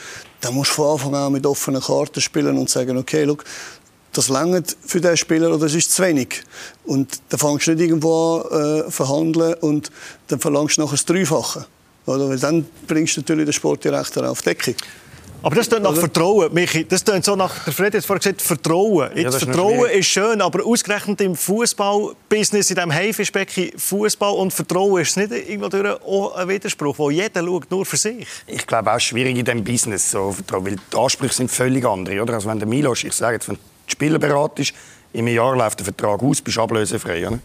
dann musst du von Anfang an mit offenen Karten spielen und sagen, okay, look, das langt für den Spieler oder das ist zu wenig. Und dann fängst du nicht irgendwo an äh, verhandeln und dann verlangst du nachher das Dreifache. Oder? Weil dann bringst du natürlich den Sportdirektor auf Deckung. Aber das klingt nach Vertrauen, Michi. Das klingt so nach, der Fred hat vorhin gesagt, Vertrauen. Jetzt, ja, Vertrauen ist, ist, schön, aber ausgerechnet im Fußballbusiness, in diesem Haifischbecken Fußball und Vertrauen ist nicht irgendwo ein Widerspruch, wo jeder schaut nur für sich. Ich glaube auch schwierig in diesem Business, so, weil die Ansprüche sind völlig andere. Oder? Also wenn der Milos, ich sage jetzt, wenn die Spieler beratest, einem Jahr läuft der Vertrag aus, bist ablösefrei. Oder?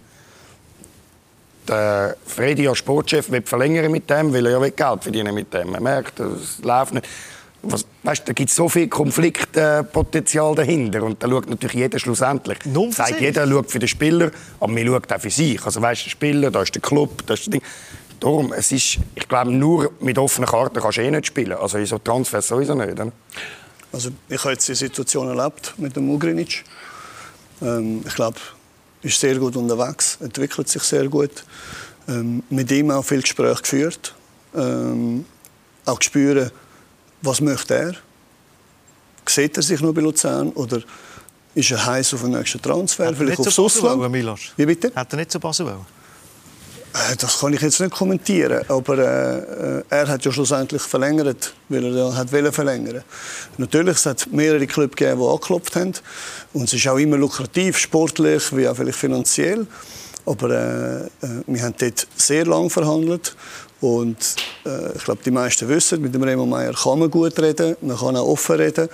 Der Freddy als Sportchef will verlängern mit dem, weil er ja Geld verdienen mit dem. Er merkt, es läuft nicht was, weißt, da gibt es so viel Konfliktpotenzial dahinter und da schaut natürlich jeder schlussendlich. Nun sagt jeder schaut für den Spieler, aber man schaut auch für sich. Also weißt, der Spieler, da ist der Club, da ist das Ding. Darum, es ist, ich glaube, nur mit offenen Karten kannst du eh nicht spielen. Also in so Transfers sowieso nicht. Oder? Also ich habe jetzt die Situation erlebt mit dem Ugrinic. Ähm, ich glaube, ist sehr gut unterwegs, entwickelt sich sehr gut. Ähm, mit ihm auch viel Gespräche geführt. Ähm, auch spüren, was möchte er? Sieht er sich noch bei Luzern oder ist er heiß auf den nächsten Transfer? Hat vielleicht aufs Ausland? Milos? Wie bitte? Hat er nicht zu Basel wollen? Äh, das kann ich jetzt nicht kommentieren, aber äh, äh, er hat ja schlussendlich verlängert, weil er ja hat wollen verlängern. Natürlich es hat mehrere Clubs gegeben, die angeklopft haben und es ist auch immer lukrativ, sportlich wie auch vielleicht finanziell. Aber äh, äh wir haben dort sehr lange verhandelt und äh, ich glaube, die meisten wissen, mit dem Remo Meier kann man gut reden, man kann auch offen reden.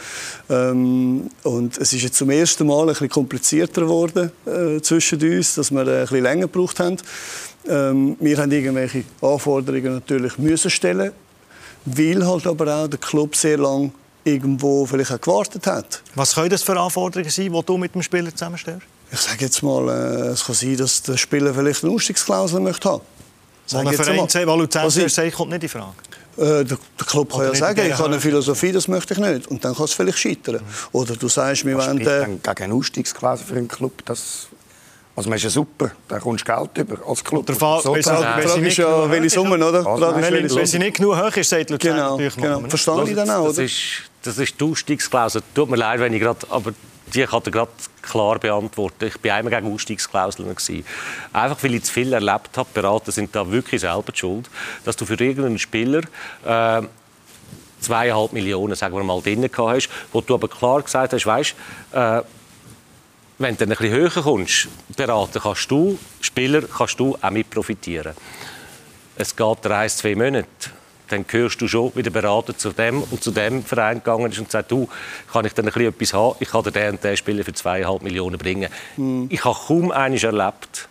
Ähm, und es ist jetzt zum ersten Mal ein bisschen komplizierter geworden äh, zwischen uns, dass wir äh, ein bisschen länger gebraucht haben. Ähm, wir haben irgendwelche Anforderungen natürlich müssen stellen, weil halt aber auch der Club sehr lange irgendwo vielleicht auch gewartet hat. Was können das für Anforderungen sein, die du mit dem Spieler zusammenstellst? Ich sage jetzt mal, äh, es kann sein, dass der Spieler vielleicht eine Ausstiegsklausel möchte haben Sag ein Verein weil Luzern sagt, kommt nicht in Frage. Äh, der, der Club kann ja sagen, ich habe eine Philosophie, das möchte ich nicht. Und dann kann es vielleicht scheitern. Mhm. Oder du sagst, wir wollen... Äh, dann gegen eine Ausstiegsklasse für einen Club, das... Also man ist ja super, da kommst du Geld über als Club. Der Fall, so, wenn, wenn, ist ja, welche Summen, oder? Also, wenn, wenn sie nicht genug hoch ist, sagt Luzern genau, natürlich genau. Verstehe ich dann auch, oder? Das ist, das ist die Ausstiegsklausel. Tut mir leid, wenn ich gerade... Aber die kann er gerade klar beantworten. Ich war einmal gegen Ausstiegsklauseln. Einfach weil ich zu viel erlebt habe. Berater sind da wirklich selber die schuld, dass du für irgendeinen Spieler äh, zweieinhalb Millionen, sagen wir mal, drin hast, wo du aber klar gesagt hast, weißt, äh, wenn du ein bisschen höher kommst, Berater kannst du, Spieler kannst du auch mit profitieren. Es geht drei, zwei Monate dann gehörst du schon wie der Berater zu dem und zu dem Verein gegangen ist und sagt, du, kann ich dann ein bisschen etwas haben? Ich kann dir den und den Spieler für zweieinhalb Millionen bringen. Mhm. Ich habe kaum eines erlebt,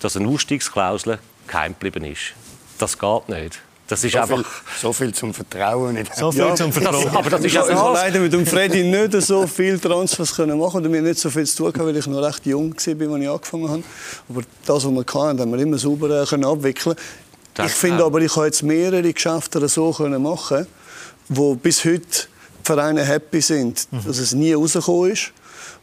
dass eine Ausstiegsklausel geheim geblieben ist. Das geht nicht. Das ist so einfach viel, so viel zum Vertrauen. Nicht. So viel ja, zum Vertrauen. Das, aber das ist ich habe leider mit dem Freddy nicht so viel Transfers können machen oder mir nicht so viel zu tun gehabt, weil ich noch recht jung war, als ich angefangen habe. Aber das, was wir hatten, haben wir immer sauber äh, können abwickeln. Das ich finde aber, ich habe jetzt mehrere Geschäfte so können machen, wo bis heute die Vereine happy sind, mhm. dass es nie rausgekommen ist.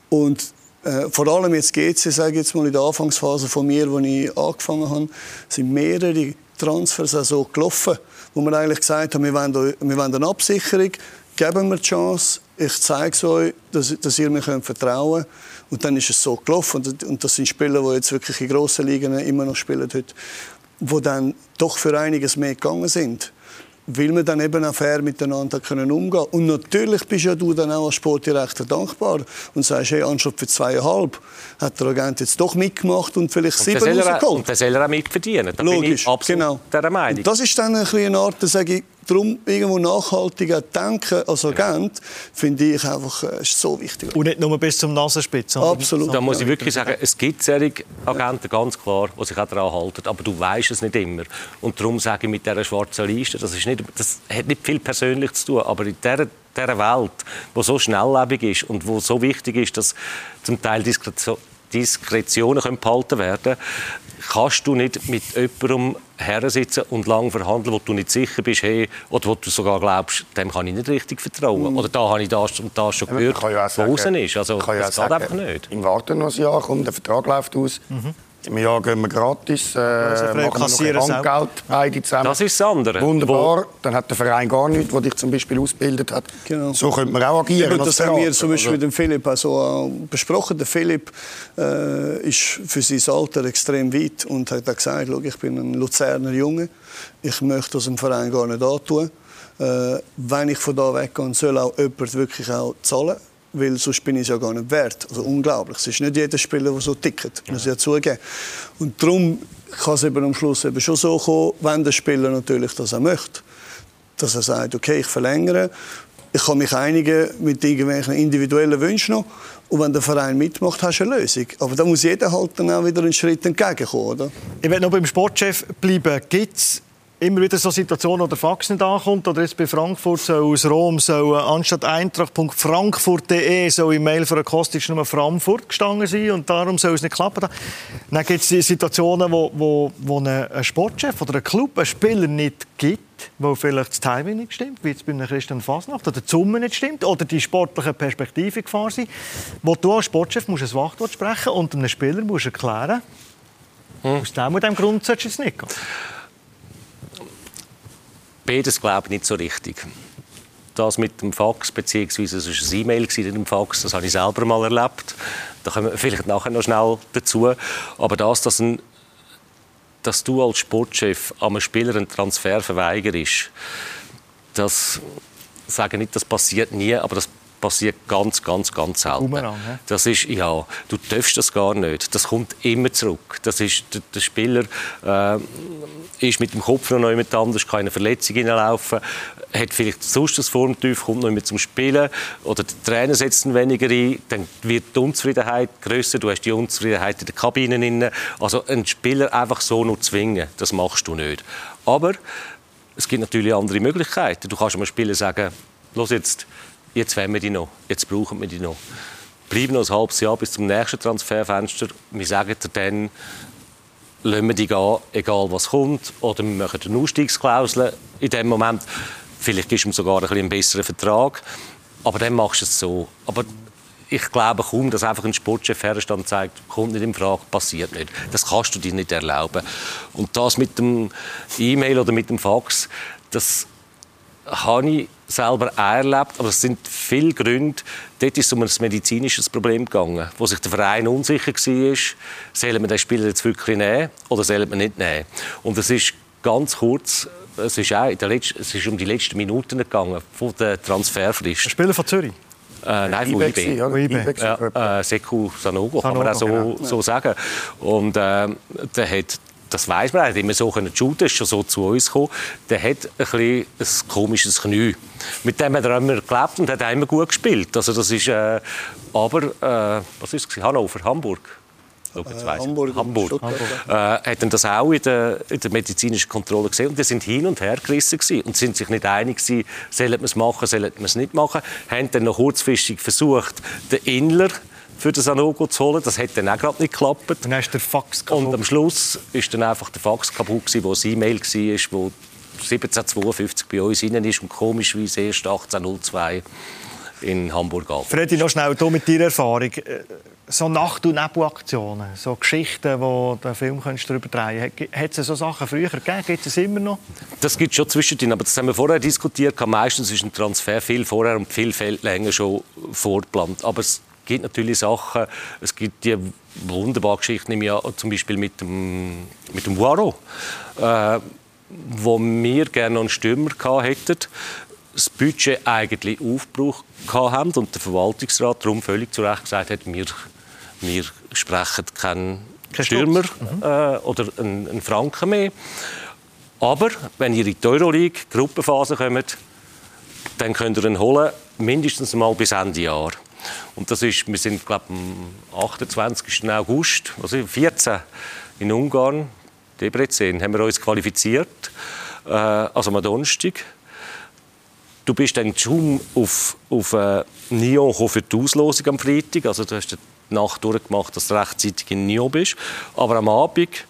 Und äh, vor allem jetzt geht es, sage jetzt mal in der Anfangsphase von mir, wo ich angefangen habe, sind mehrere Transfers so gelaufen, wo wir eigentlich gesagt haben, wir wollen, wir wollen eine Absicherung, geben mir die Chance, ich zeige es euch, dass, dass ihr mir könnt vertrauen könnt. Und dann ist es so gelaufen. Und, und das sind Spieler, die jetzt wirklich in grossen Ligen immer noch spielen heute, die dann doch für einiges mehr gegangen sind weil wir dann eben auch fair miteinander können umgehen Und natürlich bist ja du dann auch als Sportdirektor dankbar und sagst, hey, anstatt für zweieinhalb hat der Agent jetzt doch mitgemacht und vielleicht und sieben rausgeholt. Und das soll er auch mitverdienen. Da Logisch, bin ich absolut genau. der Meinung. Und das ist dann ein eine Art, sage ich, darum irgendwo nachhaltiger denken als Agent, finde ich einfach äh, ist so wichtig. Und nicht nur bis zum Nasenspitz. Absolut. Da muss ich wirklich sagen, es gibt solche Agenten, ganz klar, die sich auch daran halten, aber du weißt es nicht immer. Und darum sage ich mit dieser schwarzen Liste, das, ist nicht, das hat nicht viel persönlich zu tun, aber in dieser dieser Welt, die so schnelllebig ist und wo so wichtig ist, dass zum Teil Diskretionen behalten werden kannst du nicht mit jemandem sitzen und lang verhandeln, wo du nicht sicher bist, hey, oder wo du sogar glaubst, dem kann ich nicht richtig vertrauen. Mm. Oder da habe ich das und das schon gehört, ja was draußen ist. Also, das geht sagen, einfach nicht. Im Warten noch ein Jahr, kommt, der Vertrag läuft aus. Mhm. Im Jahr gehen wir gratis, äh, also machen wir noch Bankgeld, beide zusammen. Das ist das andere. Wunderbar. Wo... Dann hat der Verein gar nichts, der dich zum Beispiel ausgebildet hat. Genau. So könnte man auch agieren. Ja, das haben wir zum Beispiel also. mit dem Philipp also besprochen. Der Philipp äh, ist für sein Alter extrem weit und hat gesagt, ich bin ein Luzerner Junge, ich möchte das dem Verein gar nicht antun. Äh, wenn ich von da weggehe, soll auch jemand wirklich auch zahlen weil sonst bin ich es ja gar nicht wert. Also unglaublich. Es ist nicht jeder Spieler, der so tickt, muss ich ja zugeben. Und darum kann es eben am Schluss eben schon so kommen, wenn der Spieler natürlich das auch möchte, dass er sagt, okay, ich verlängere, ich kann mich einigen mit irgendwelchen individuellen Wünschen noch und wenn der Verein mitmacht, hast du eine Lösung. Aber da muss jeder halt dann auch wieder einen Schritt entgegenkommen, oder? Ich will noch beim Sportchef bleiben. Gibt immer wieder so Situationen, wo der Fax nicht ankommt. Oder jetzt bei Frankfurt so aus Rom so anstatt eintracht.frankfurt.de so im Mail für eine Kostic nur Frankfurt gestanden sein und darum soll es nicht klappen. Dann gibt es Situationen, wo, wo, wo ein Sportchef oder ein Club einen Spieler nicht gibt, wo vielleicht das Timing nicht stimmt, wie jetzt bei einem Christian Fasnacht, oder die Summe nicht stimmt, oder die sportliche Perspektive gefahren sind, wo du als Sportchef musst ein Wachtwort sprechen und einem Spieler musst erklären, hm. aus dem Grund sollst du es nicht gehen. Beides glaube ich nicht so richtig. Das mit dem Fax, beziehungsweise es war ein E-Mail in dem Fax, das habe ich selber mal erlebt. Da kommen wir vielleicht nachher noch schnell dazu. Aber das, dass, ein, dass du als Sportchef einem Spieler einen Transfer verweigerst, das sage nicht, das passiert nie, aber das passiert ganz, ganz, ganz selten. Das ist, ja, du darfst das gar nicht. Das kommt immer zurück. Das ist, der, der Spieler äh, ist mit dem Kopf noch jemand anders, keine Verletzung hineinlaufen, hat vielleicht sonst das Formtief, kommt noch jemand zum Spielen oder der Trainer setzt ihn weniger ein, dann wird die Unzufriedenheit grösser, du hast die Unzufriedenheit in der Kabine. Drin. Also einen Spieler einfach so nur zwingen, das machst du nicht. Aber es gibt natürlich andere Möglichkeiten. Du kannst einem Spieler sagen, los jetzt, jetzt wollen wir die noch, jetzt brauchen wir die noch. Bleiben noch ein halbes Jahr bis zum nächsten Transferfenster. Wir sagen dir dann, lassen wir die gehen, egal was kommt. Oder wir machen eine Ausstiegsklausel in dem Moment. Vielleicht gibst du ihm sogar ein einen besseren Vertrag. Aber dann machst du es so. Aber ich glaube kaum, dass einfach ein Sportchef herstand sagt, kommt nicht in Frage, passiert nicht. Das kannst du dir nicht erlauben. Und das mit dem E-Mail oder mit dem Fax, das habe ich selber erlebt, aber es sind viele Gründe. Dort ist es um ein medizinisches Problem gegangen, wo sich der Verein unsicher war, sollen wir den Spieler jetzt wirklich nehmen oder sollen wir nicht nehmen. Und es ist ganz kurz, es ist, auch letzten, es ist um die letzten Minuten gegangen von der Transferfrist. Ein Spieler von Zürich? Äh, nein, von IB. IB. Ja, äh, Sekou Sanogo, kann man auch so, genau. so sagen. Und äh, der hat das weiß man, er hat immer so können shooten, ist schon so zu uns gekommen. Der hat ein, ein komisches Knie. Mit dem hat er immer gelebt und hat immer gut gespielt. Also das ist, äh, aber, äh, was ist es? Hannover, Hamburg. Äh, Hamburg. Hamburg. Äh, hat das auch in der, in der, medizinischen Kontrolle gesehen und die sind hin und her gerissen gewesen und sind sich nicht einig gewesen, sollen wir es machen, sollen wir es nicht machen. Haben dann noch kurzfristig versucht, den Inler für den Sanogo zu holen. Das hat dann auch gerade nicht geklappt. Dann hast du den Fax kaputt. Und am Schluss war dann einfach der Fax kaputt, gewesen, wo das E-Mail war, wo 1752 bei uns rein ist und komischerweise erst 1802 in Hamburg an. Freddy, noch schnell, du mit deiner Erfahrung. Äh, so Nacht- und Nebelaktionen, so Geschichten, wo du einen Film darüber drehen kannst. Hat es so Sachen früher gegeben? Gibt es immer noch? Das gibt es schon zwischendrin, aber das haben wir vorher diskutiert. Meistens ist ein Transfer viel vorher und viel länger schon vorgeplant. Aber es gibt natürlich Sachen, es gibt die wunderbare Geschichte, ja, zum Beispiel mit dem, mit dem Waro, äh, wo wir gerne einen Stürmer hätten das Budget eigentlich aufgebraucht haben und der Verwaltungsrat darum völlig zu Recht gesagt hat, wir, wir sprechen keinen Kein Stürmer mhm. äh, oder einen, einen, Franken mehr. Aber wenn ihr in die Euroleague Gruppenphase kommt, dann könnt ihr ihn holen, mindestens mal bis Ende Jahr. Und das ist, wir sind glaube am 28. August, also 14 in Ungarn, Debrecen, haben wir uns qualifiziert, äh, also am Donnerstag. Du bist dann schon auf, auf äh, Nyon für die Auslosung am Freitag. Also du hast die Nacht durchgemacht, dass du rechtzeitig in Nyon bist. Aber am Abend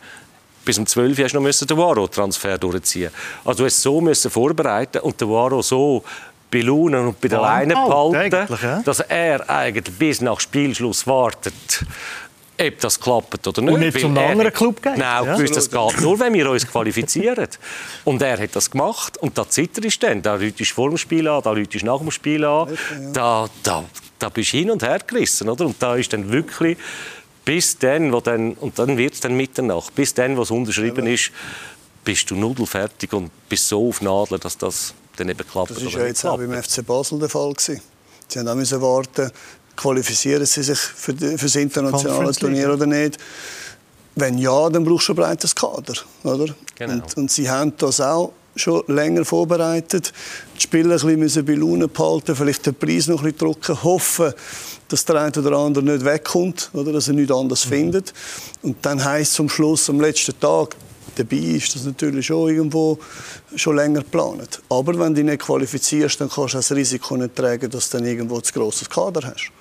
bis um 12 Uhr hast du noch den Waro-Transfer durchziehen. Also du hast so müssen vorbereiten und den Waro so belohnen und bei der Leine behalten, ja? dass er eigentlich bis nach Spielschluss wartet ob das klappt oder nicht. Und nicht zum anderen Club geht. Nein, ja. das geht nur, wenn wir uns qualifizieren. Und er hat das gemacht. Und da zitterst du dann. Da läutest du vor dem Spiel an, da läutest du nach dem Spiel an. Da, da, da bist du hin und her gerissen. Oder? Und da ist dann wirklich bis dann, wo dann und dann wird es dann Mitternacht, bis dann, was unterschrieben ja. ist, bist du nudelfertig und bist so auf Nadeln, dass das dann eben klappt. Das war ja jetzt auch beim FC Basel der Fall. Gewesen. Sie haben auch warten qualifizieren sie sich für, die, für das internationale Turnier oder nicht. Wenn ja, dann brauchst du ein breites Kader. Oder? Genau. Und, und sie haben das auch schon länger vorbereitet. Die Spieler ein bisschen bei Laune behalten, vielleicht den Preis noch ein bisschen drücken, hoffen, dass der eine oder andere nicht wegkommt, oder dass er nichts anderes mhm. findet. Und dann heisst es zum Schluss, am letzten Tag, dabei ist das natürlich schon irgendwo schon länger geplant. Aber wenn du dich nicht qualifizierst, dann kannst du das Risiko nicht tragen, dass du dann irgendwo ein grosses Kader hast.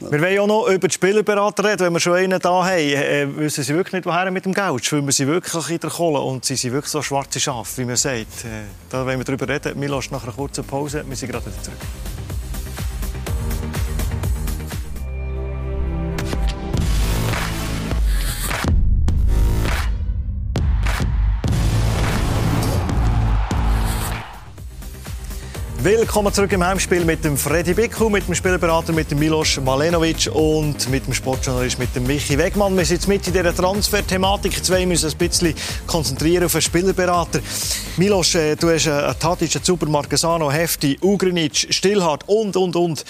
Wir wollen auch noch über die Spielerberater reden. Wenn wir schon einen da haben, äh, wissen sie wirklich nicht, woher mit dem Geld. Schwimmen sie wirklich in der Kohle und sie sind wirklich so schwarze Schafe, wie man sagt. Äh, da wollen wir darüber reden. Lassen nach einer kurzen Pause. Wir sind gerade wieder zurück. Willkommen zurück im Heimspiel mit dem Freddy Bickel, mit dem Spielberater mit dem Milos Malenovic und mit dem Sportjournalist mit dem Michi Wegmann. Wir sind jetzt mit in dieser Transfer-Thematik. Zwei müssen ein bisschen konzentrieren auf den Spielberater. Milos, äh, du hast einen Tadic, einen Super Marquesano, Hefti, Ugrinic, Stillhardt und, und, und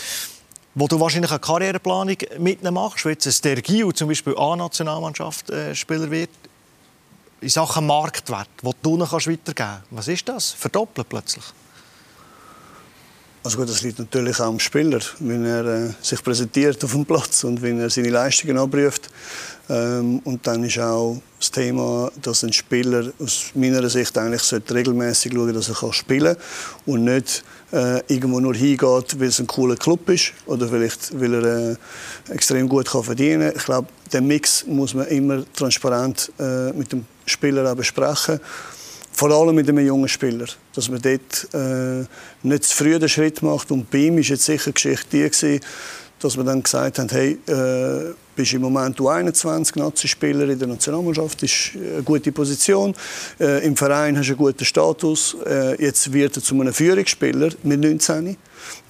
wo du wahrscheinlich eine Karriereplanung mitnehmen machst, wie jetzt ein Stergio zum Beispiel A-Nationalmannschaft äh, Spieler wird, in Sachen Marktwert, wo du noch weitergeben kannst. Was ist das? Verdoppeln plötzlich? Also gut, das liegt natürlich auch am Spieler, wenn er äh, sich präsentiert auf dem Platz und wenn er seine Leistungen abruft. Ähm, und dann ist auch das Thema, dass ein Spieler aus meiner Sicht eigentlich regelmäßig schauen, dass er kann spielen kann und nicht äh, irgendwo nur hingeht, weil es ein cooler Club ist oder vielleicht weil er äh, extrem gut kann verdienen. Ich glaube, den Mix muss man immer transparent äh, mit dem Spieler auch besprechen vor allem mit einem jungen Spieler, dass man dort äh, nicht zu früh den Schritt macht. Und bei ihm war jetzt sicher die Geschichte die, gewesen, dass wir dann gesagt haben, hey, äh, bist im Moment U21 Nazi-Spieler in der Nationalmannschaft, ist eine gute Position. Äh, Im Verein hast du einen guten Status. Äh, jetzt wird er zu einem Führungsspieler mit 19.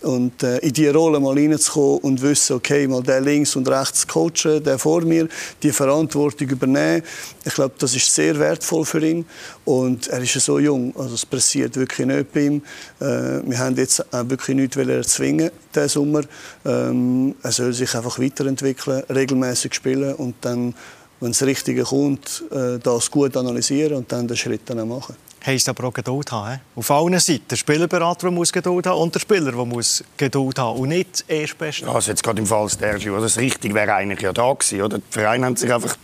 Und äh, in diese Rolle mal reinzukommen und wissen, okay, mal der links und rechts coachen, der vor mir, die Verantwortung übernehmen. Ich glaube, das ist sehr wertvoll für ihn. Und er ist ja so jung, also es passiert wirklich nicht bei ihm. Äh, wir haben jetzt auch wirklich nichts erzwingen diesen Sommer. Ähm, er soll sich einfach weiterentwickeln, regelmäßig spielen und dann, wenn das Richtige kommt, äh, das gut analysieren und dann den Schritt dann auch machen heisst aber auch Geduld haben. Auf allen Seiten. Der Spielerberater muss Geduld haben und der Spieler der muss Geduld haben und nicht erst best. Also jetzt gerade im Fall Stergio, das Richtige wäre eigentlich ja da gewesen. Oder? Der Verein hat sich einfach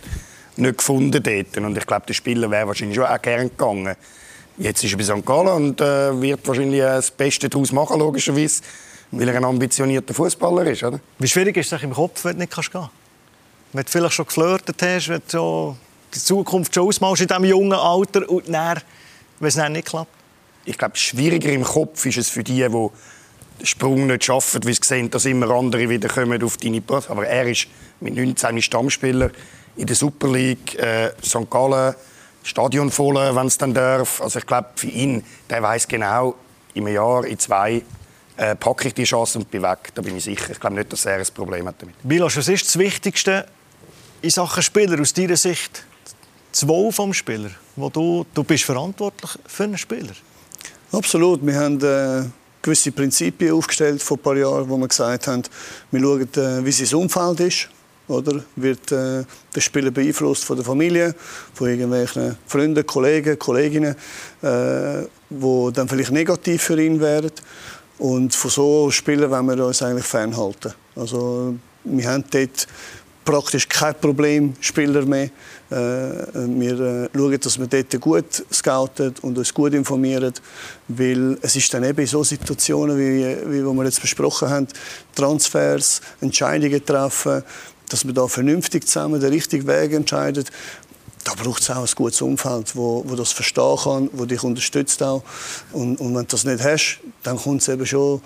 nicht gefunden dort. Und ich glaube, der Spieler wäre wahrscheinlich schon auch gerne gegangen. Jetzt ist er bei St. Gallen und äh, wird wahrscheinlich das Beste daraus machen, logischerweise, weil er ein ambitionierter Fußballer ist. Oder? Wie schwierig ist es im Kopf, wenn du nicht gehen kannst? Wenn du vielleicht schon geflirtet hast, wenn du so die Zukunft schon ausmalst in diesem jungen Alter und dann wenn es dann nicht klappt? Ich glaube, schwieriger im Kopf ist es für die, die Sprung nicht schaffen, weil sie sehen, dass immer andere wieder kommen auf deine Post. Aber er ist mit 19 Stammspieler in der Super League, äh, St. Gallen, Stadion voll, wenn es dann darf. Also ich glaube, für ihn, der weiß genau, im Jahr, in zwei, äh, packe ich die Chance und bin weg. Da bin ich sicher. Ich glaube nicht, dass er ein Problem hat damit. Milos, was ist das Wichtigste in Sachen Spieler aus deiner Sicht? Wohl des Spieler, wo du, du bist verantwortlich für einen Spieler. Absolut. Wir haben äh, gewisse Prinzipien aufgestellt vor ein paar Jahren, wo wir gesagt haben, wir schauen, äh, wie sein Umfeld ist. Oder? Wird äh, der Spieler beeinflusst von der Familie, von irgendwelchen Freunden, Kollegen, Kolleginnen, äh, wo dann vielleicht negativ für ihn wären. Und von so Spielern wollen wir uns eigentlich fernhalten. Also, wir haben dort praktisch kein Problem Spieler mehr. Äh, wir äh, schauen, dass wir dort gut scouten und uns gut informieren, weil es ist dann eben in so Situationen, wie, wie wir jetzt besprochen haben, Transfers, Entscheidungen treffen, dass wir da vernünftig zusammen den richtigen Weg entscheiden. Da braucht es auch ein gutes Umfeld, wo, wo das verstehen kann, wo dich unterstützt auch. Und, und wenn du das nicht hast, dann kommt es eben schon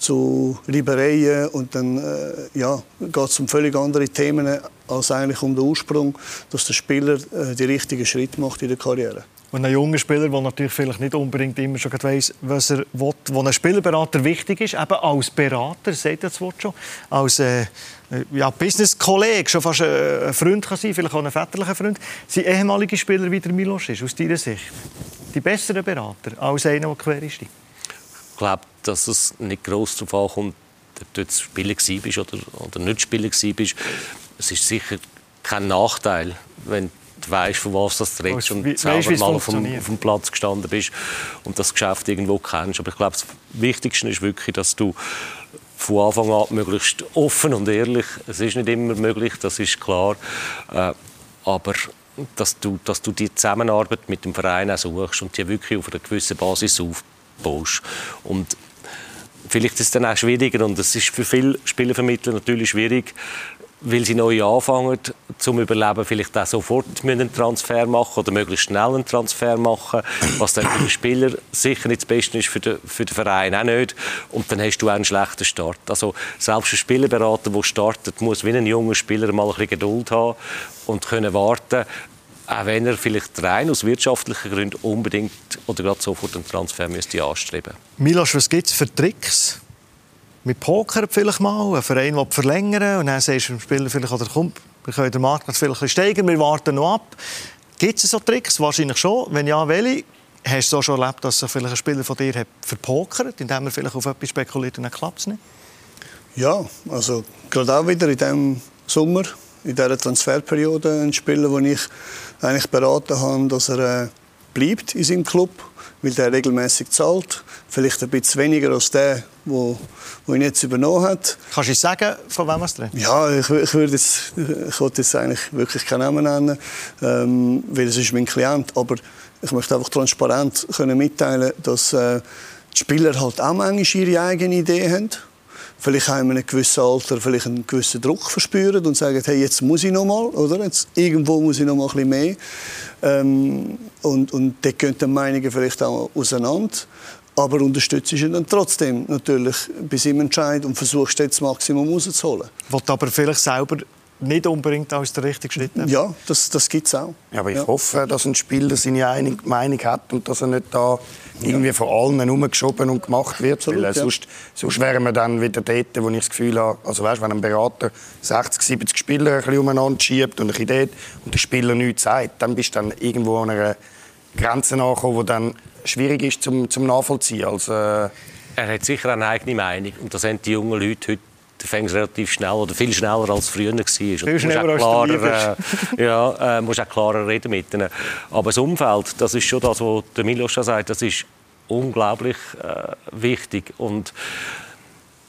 zu Reibereien und dann äh, ja, geht es um völlig andere Themen als eigentlich um den Ursprung, dass der Spieler äh, die richtigen Schritte macht in der Karriere. Und ein junger Spieler, der natürlich vielleicht nicht unbedingt immer schon weiss, was er will, wo ein Spielerberater wichtig ist, eben als Berater, ihr das Wort schon, als äh, ja, Business-Kollege, schon fast ein Freund kann sein, vielleicht auch ein väterlicher Freund, sind ehemalige Spieler wie der Milos ist, aus deiner Sicht. Die besseren Berater als einer, der quer ist. Ich glaube, dass es nicht gross darauf ankommt, ob du jetzt Spieler bist oder, oder nicht Spieler bist. Es ist sicher kein Nachteil, wenn du weißt, von was das du redest und weißt, selber mal auf dem, auf dem, Platz gestanden bist und das Geschäft irgendwo kennst. Aber ich glaube, das Wichtigste ist wirklich, dass du von Anfang an möglichst offen und ehrlich, es ist nicht immer möglich, das ist klar, äh, aber dass du, dass du die Zusammenarbeit mit dem Verein auch suchst und die wirklich auf einer gewissen Basis aufbaust. Und vielleicht ist es dann auch schwieriger und es ist für viele Spielervermittler natürlich schwierig, weil sie neu anfangen, zum Überleben vielleicht auch sofort einen Transfer machen oder möglichst schnell einen Transfer machen, was dann für den Spieler sicher nicht das Beste ist, für den, für den Verein auch nicht. Und dann hast du auch einen schlechten Start. Also selbst ein Spielerberater, der startet, muss wie ein junger Spieler mal ein bisschen Geduld haben und können warten, auch wenn er vielleicht rein aus wirtschaftlichen Gründen unbedingt oder gerade sofort einen Transfer müsste anstreben. Milos, was gibt es für Tricks? mit Poker vielleicht mal, ein Verein will verlängern und dann sagst du dem Spieler vielleicht, oder komm, wir können den Markt vielleicht steigern, wir warten noch ab. Gibt es so Tricks? Wahrscheinlich schon. Wenn ja, welche? Hast du auch schon erlebt, dass sich vielleicht ein Spieler von dir hat verpokert, indem er vielleicht auf etwas spekuliert und dann klappt es nicht? Ja, also gerade auch wieder in diesem Sommer, in dieser Transferperiode, ein Spieler, den ich eigentlich beraten habe, dass er äh, bleibt in seinem Club weil der regelmäßig zahlt. Vielleicht ein bisschen weniger als der, wo, wo ihn jetzt übernommen hat. Kannst du sagen, von wem es redet? Ja, ich, ich würde jetzt, ich wollte jetzt eigentlich wirklich keinen Namen nennen, ähm, weil es ist mein Klient. Aber ich möchte einfach transparent können mitteilen, dass äh, die Spieler halt auch manchmal ihre eigene Idee haben vielleicht wir in einem gewissen Alter vielleicht einen gewissen Druck verspüren und sagen, hey, jetzt muss ich noch mal, oder? Jetzt, irgendwo muss ich noch mal ein bisschen mehr. Ähm, und, und da gehen die Meinungen vielleicht auch auseinander. Aber unterstützt ist dann trotzdem natürlich bei seinem Entscheid und versuchst das Maximum rauszuholen. Wollt aber vielleicht selber nicht unbedingt als der richtige Schritt nehmen. Ja, das, das gibt es auch. Ja, aber ich ja. hoffe, dass ein Spieler seine Meinung hat und dass er nicht da irgendwie von allen herumgeschoben und gemacht wird. Absolut, weil, äh, sonst, sonst wären wir dann wieder dort, wo ich das Gefühl habe, also weißt, wenn ein Berater 60, 70 Spieler ein bisschen umeinander schiebt und ein bisschen dort und der Spieler nichts sagt, dann bist du dann irgendwo an einer Grenze angekommen, die dann schwierig ist zum, zum Nachvollziehen. Also, äh er hat sicher eine eigene Meinung und das haben die jungen Leute heute du fängst relativ schnell oder viel schneller als früher war. Viel schneller als klarer, äh, ja, äh, musst auch klarer reden mit ihnen. Aber das Umfeld, das ist schon das, was der Milos schon sagt, das ist unglaublich äh, wichtig und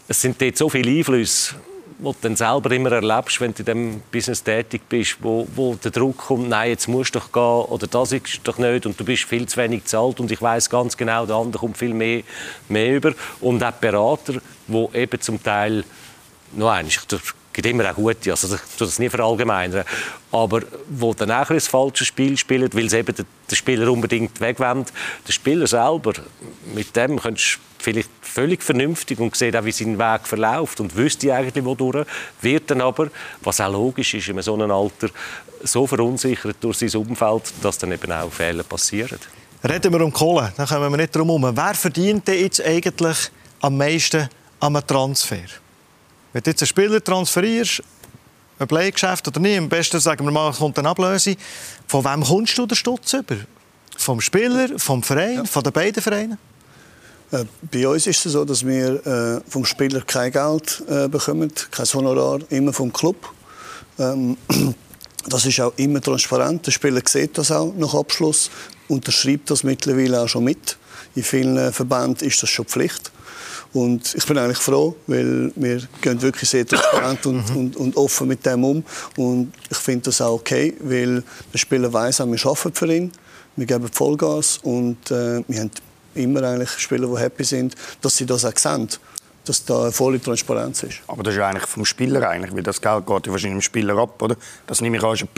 es sind dort so viele Einflüsse, die du dann selber immer erlebst, wenn du in diesem Business tätig bist, wo, wo der Druck kommt, nein, jetzt musst du doch gehen oder das ist doch nicht und du bist viel zu wenig zahlt und ich weiß ganz genau, der andere kommt viel mehr, mehr über. Und auch Berater, die eben zum Teil noch eins, ich gibt immer auch gute, also ich tue das nie verallgemeinern, aber wo dann auch ein falsches Spiel spielen, weil es eben der, Spieler unbedingt wegwendet. Der Spieler selber, mit dem könntest du vielleicht völlig vernünftig und sieht auch, wie sein Weg verläuft und wüsste eigentlich, wodurch, wird dann aber, was auch logisch ist in so einem Alter, so verunsichert durch sein Umfeld, dass dann eben auch Fehler passieren. Reden wir um Kohle, dann kommen wir nicht drum herum. Wer verdient denn jetzt eigentlich am meisten an einem Transfer? Wenn du jetzt einen Spieler transferierst, ein Bleigeschäft oder nicht, am besten sagen wir mal, kommt eine Ablöse. Von wem kommst du den Stutz über? Vom Spieler, vom Verein, ja. von den beiden Vereinen? Äh, bei uns ist es so, dass wir äh, vom Spieler kein Geld äh, bekommen, kein Honorar, immer vom Club. Ähm, [CLEARS THROAT] das ist auch immer transparent. Der Spieler sieht das auch nach Abschluss, unterschreibt das mittlerweile auch schon mit. In vielen Verbänden ist das schon Pflicht. Und ich bin eigentlich froh, weil wir gehen wirklich sehr transparent und, mhm. und, und, offen mit dem um. Und ich finde das auch okay, weil der Spieler weiß, wir arbeiten für ihn, wir geben Vollgas und äh, wir haben immer eigentlich Spieler, die happy sind, dass sie das auch sehen dass da eine volle Transparenz ist. Aber das ist eigentlich vom Spieler eigentlich, weil das Geld geht ja wahrscheinlich dem Spieler ab, oder? Das nehme ich an, ist ein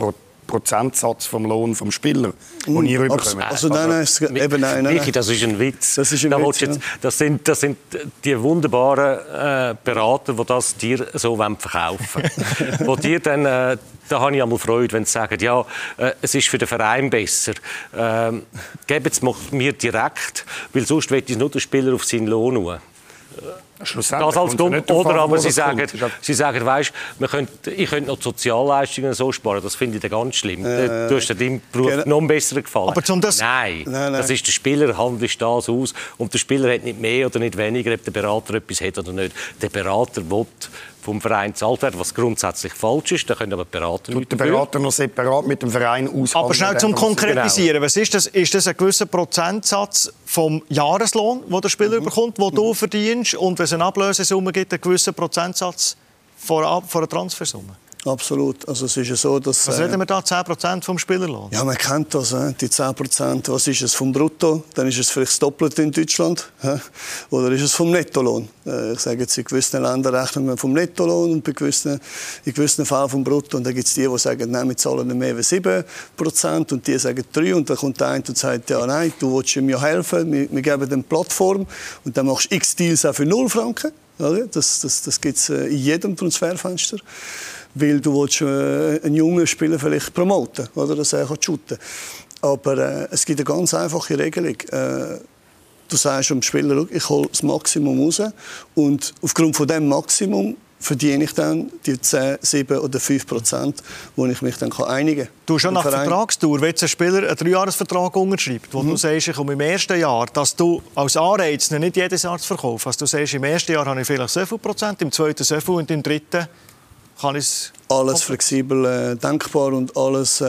Prozentsatz vom Lohn vom Spieler, den mm, ihr rüberkommt. Also nein, nein, ist eben nein, nein. Michi, das ist ein Witz. Das, ist ein da Witz, jetzt, das, sind, das sind die wunderbaren äh, Berater, die das dir so verkaufen wollen. [LAUGHS] wo dir dann, äh, da habe ich einmal Freude, wenn sie sagen, ja, äh, es ist für den Verein besser. Ähm, Gebt es mir direkt, weil sonst will ich nur den Spieler auf seinen Lohn schauen. Das als Grund. Oder aber Sie sagen, Sie sagen weißt, man könnte, ich könnte noch die Sozialleistungen so sparen. Das finde ich ganz schlimm. Äh, du hast deinem Beruf genau. noch besser gefallen. Aber zum das nein, nein, nein, das ist der Spieler, handelst das aus. Und der Spieler hat nicht mehr oder nicht weniger, ob der Berater etwas hat oder nicht. Der Berater will vom Verein zahlt werden, was grundsätzlich falsch ist. Da können aber Berater Tut der Berater noch separat mit dem Verein aushandeln. Aber schnell zum Konkretisieren. Genau. Was ist das? Ist das ein gewisser Prozentsatz vom Jahreslohn, den der Spieler mhm. bekommt, den mhm. du verdienst? Und wenn es eine Ablösesumme gibt, ein gewisser Prozentsatz von einer Transfersumme? Absolut. Also es ist ja so, dass, was reden wir da? 10% vom Spielerlohn? Ja, man kennt das. Äh, die 10%, was ist es vom Brutto? Dann ist es vielleicht das Doppelte in Deutschland. Äh, oder ist es vom Nettolohn? Äh, ich sage jetzt, in gewissen Ländern rechnet man vom Nettolohn und bei gewissen, in gewissen Fällen vom Brutto. Und dann gibt es die, die sagen, nein, wir zahlen nicht mehr als 7% und die sagen 3 Und dann kommt der eine und sagt, ja, nein, du willst mir helfen, wir, wir geben dir eine Plattform und dann machst du x Deals auch für 0 Franken. Das, das, das gibt es in jedem Transferfenster weil du willst, äh, einen jungen Spieler vielleicht promoten oder dass er shooten kann. Aber äh, es gibt eine ganz einfache Regelung. Äh, du sagst dem Spieler, ich hole das Maximum raus und aufgrund von dem Maximum verdiene ich dann die 10, 7 oder 5 Prozent, wo ich mich dann einigen kann. Du hast schon nach Verein. Vertragstour, wenn ein Spieler einen Dreijahresvertrag unterschreibt, wo mhm. du sagst, ich komme im ersten Jahr, dass du als Anreiz nicht jedes Jahr zu verkaufen, dass du sagst, im ersten Jahr habe ich vielleicht so viel Prozent, im zweiten so viel und im dritten kann ich alles flexibel äh, denkbar und alles äh,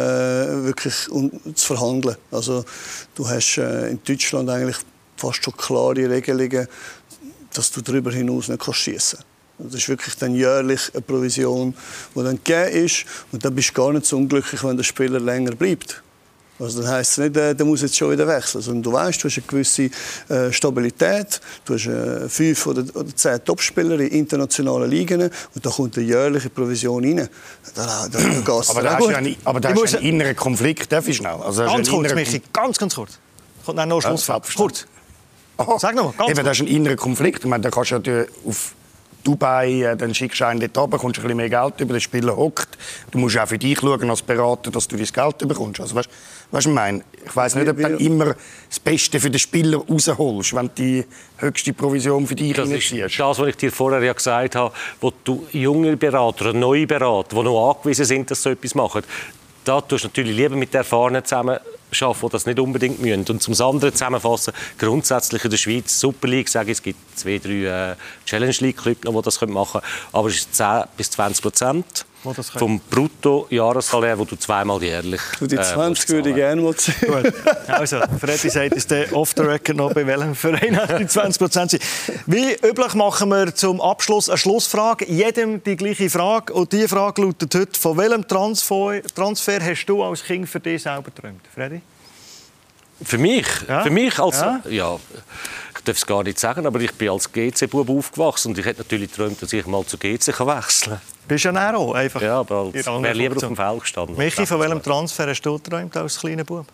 wirklich um, zu verhandeln. Also du hast äh, in Deutschland eigentlich fast schon klare Regelungen, dass du darüber hinaus nicht schießen kannst. Das ist wirklich dann jährlich eine Provision, die dann gegeben ist. Und dann bist du gar nicht so unglücklich, wenn der Spieler länger bleibt. Also das heisst nicht, äh, der muss jetzt schon wieder wechseln. Also, du weißt, du hast eine gewisse äh, Stabilität, du hast äh, fünf oder, oder zehn Topspieler in internationalen Ligen und da kommt eine jährliche Provision rein. Da, da, da [CLEARS THROAT] aber da hast du einen, aber da hast einen inneren Konflikt, darf ich schnell? Also, ganz kurz, Michi, ganz, ganz kurz. Kommt noch Schluss. Ja, kurz. Sag noch mal, ganz Eben, kurz. das ist ein innerer Konflikt. Ich meine, da kannst du ja auf Dubai, äh, dann schickst du einen dort runter, kommst ein bisschen mehr Geld über, der Spieler hockt. Du musst auch für dich schauen als Berater, dass du dein Geld bekommst. Also, weißt, weißt du, ich meine? Ich weiss nicht, ob du immer das Beste für den Spieler rausholst, wenn du die höchste Provision für dich das investierst. Das, was ich dir vorher ja gesagt habe, wo du junge Berater, neue Berater, die noch angewiesen sind, dass sie so etwas machen, da tust du natürlich lieber mit Erfahrenen zusammen arbeiten, die das nicht unbedingt müssen. Und zum anderen zusammenfassen, grundsätzlich in der Schweiz Super League, sage ich, es gibt zwei, drei äh, Challenge League Clubs, die das machen können, aber es ist 10 bis 20 Prozent vom Brutto-Jahressalär, wo du zweimal jährlich Du, die 20 äh, würde ich gerne mal sehen. Gut. Also, Freddy sagt es off the record noch, bei welchem Verein die 20 Prozent sind. Wie üblich machen wir zum Abschluss eine Schlussfrage. Jedem die gleiche Frage. Und diese Frage lautet heute, von welchem Transfer, Transfer hast du als Kind für dich selber geträumt? Freddy? Für mich? Ja? Für mich als... Ja. ja darf es gar nicht sagen, aber ich bin als GC-Bub aufgewachsen und ich hätte natürlich geträumt, dass ich mal zu GC kann wechseln kann. Bist du ja auch einfach. Ja, aber ich wäre lieber auf dem Feld gestanden. Michi, von welchem Transfer hast du geträumt als kleiner Bub?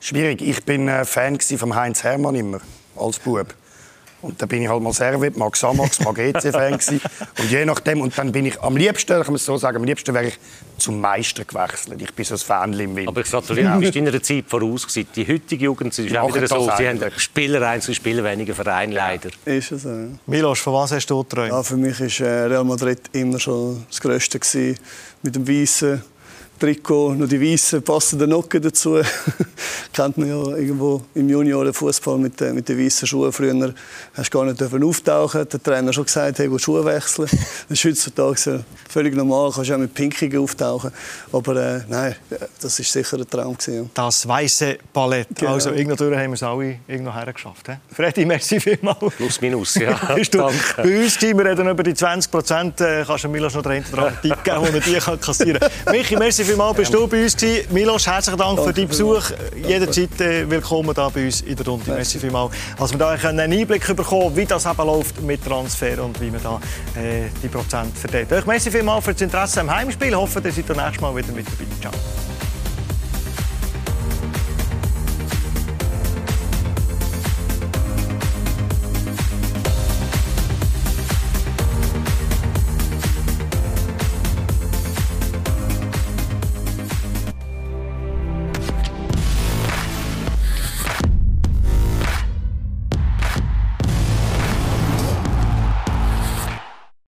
Schwierig. Ich bin äh, Fan von Heinz Hermann immer, als Bub. Und dann bin ich halt mal Servet, mal Xamax, mal GC-Fan [LAUGHS] Und je nachdem, und dann bin ich am liebsten, kann man es so sagen, am liebsten wäre ich zum Meister gewechselt. Ich bin so ein Fan im Wind. Aber ich gratuliere, du bist deiner Zeit voraus gewesen. Die heutige Jugend ist auch wieder so, sie haben Spieler einzelne Spieler weniger Verein leider. Ist es so, ja. Milos, von was hast du geträumt? Ja, für mich war äh, Real Madrid immer schon das Größte gewesen. Mit dem weißen Trikot, noch die weißen passenden Nocken dazu. [LAUGHS] Kennt man ja irgendwo im Juniorenfußball mit, äh, mit den weißen Schuhen. Früher hast du gar nicht auftauchen. Der Trainer hat schon gesagt, hey, Schuhe wechseln. [LAUGHS] Das ist heutzutage völlig normal. Du kannst auch mit Pinkigen auftauchen. Aber äh, nein, das war sicher ein Traum gewesen. Das weiße Ballett. Genau. Also irgendwo haben wir es alle irgendwo hergeschafft. He? Freddy, merci vielmals. Plus minus, ja. [LAUGHS] Bist du Danke. bei uns wir reden über die 20 Prozent. Äh, kannst du Milos noch den Tipp geben, wo er die kassieren kann. Michi, merci vielmals, bist du bei uns gewesen. Milos, herzlichen Dank Danke für deinen Besuch. Jederzeit äh, willkommen da bei uns in der Runde. Merci vielmals. Also wir da einen Einblick bekommen, wie das eben läuft mit Transfer und wie man da äh, die Prozent verteilt. Euch merci vielmals für das Interesse am Heimspiel. Ich hoffe, ihr seid das nächste Mal wieder mit dabei. Ciao.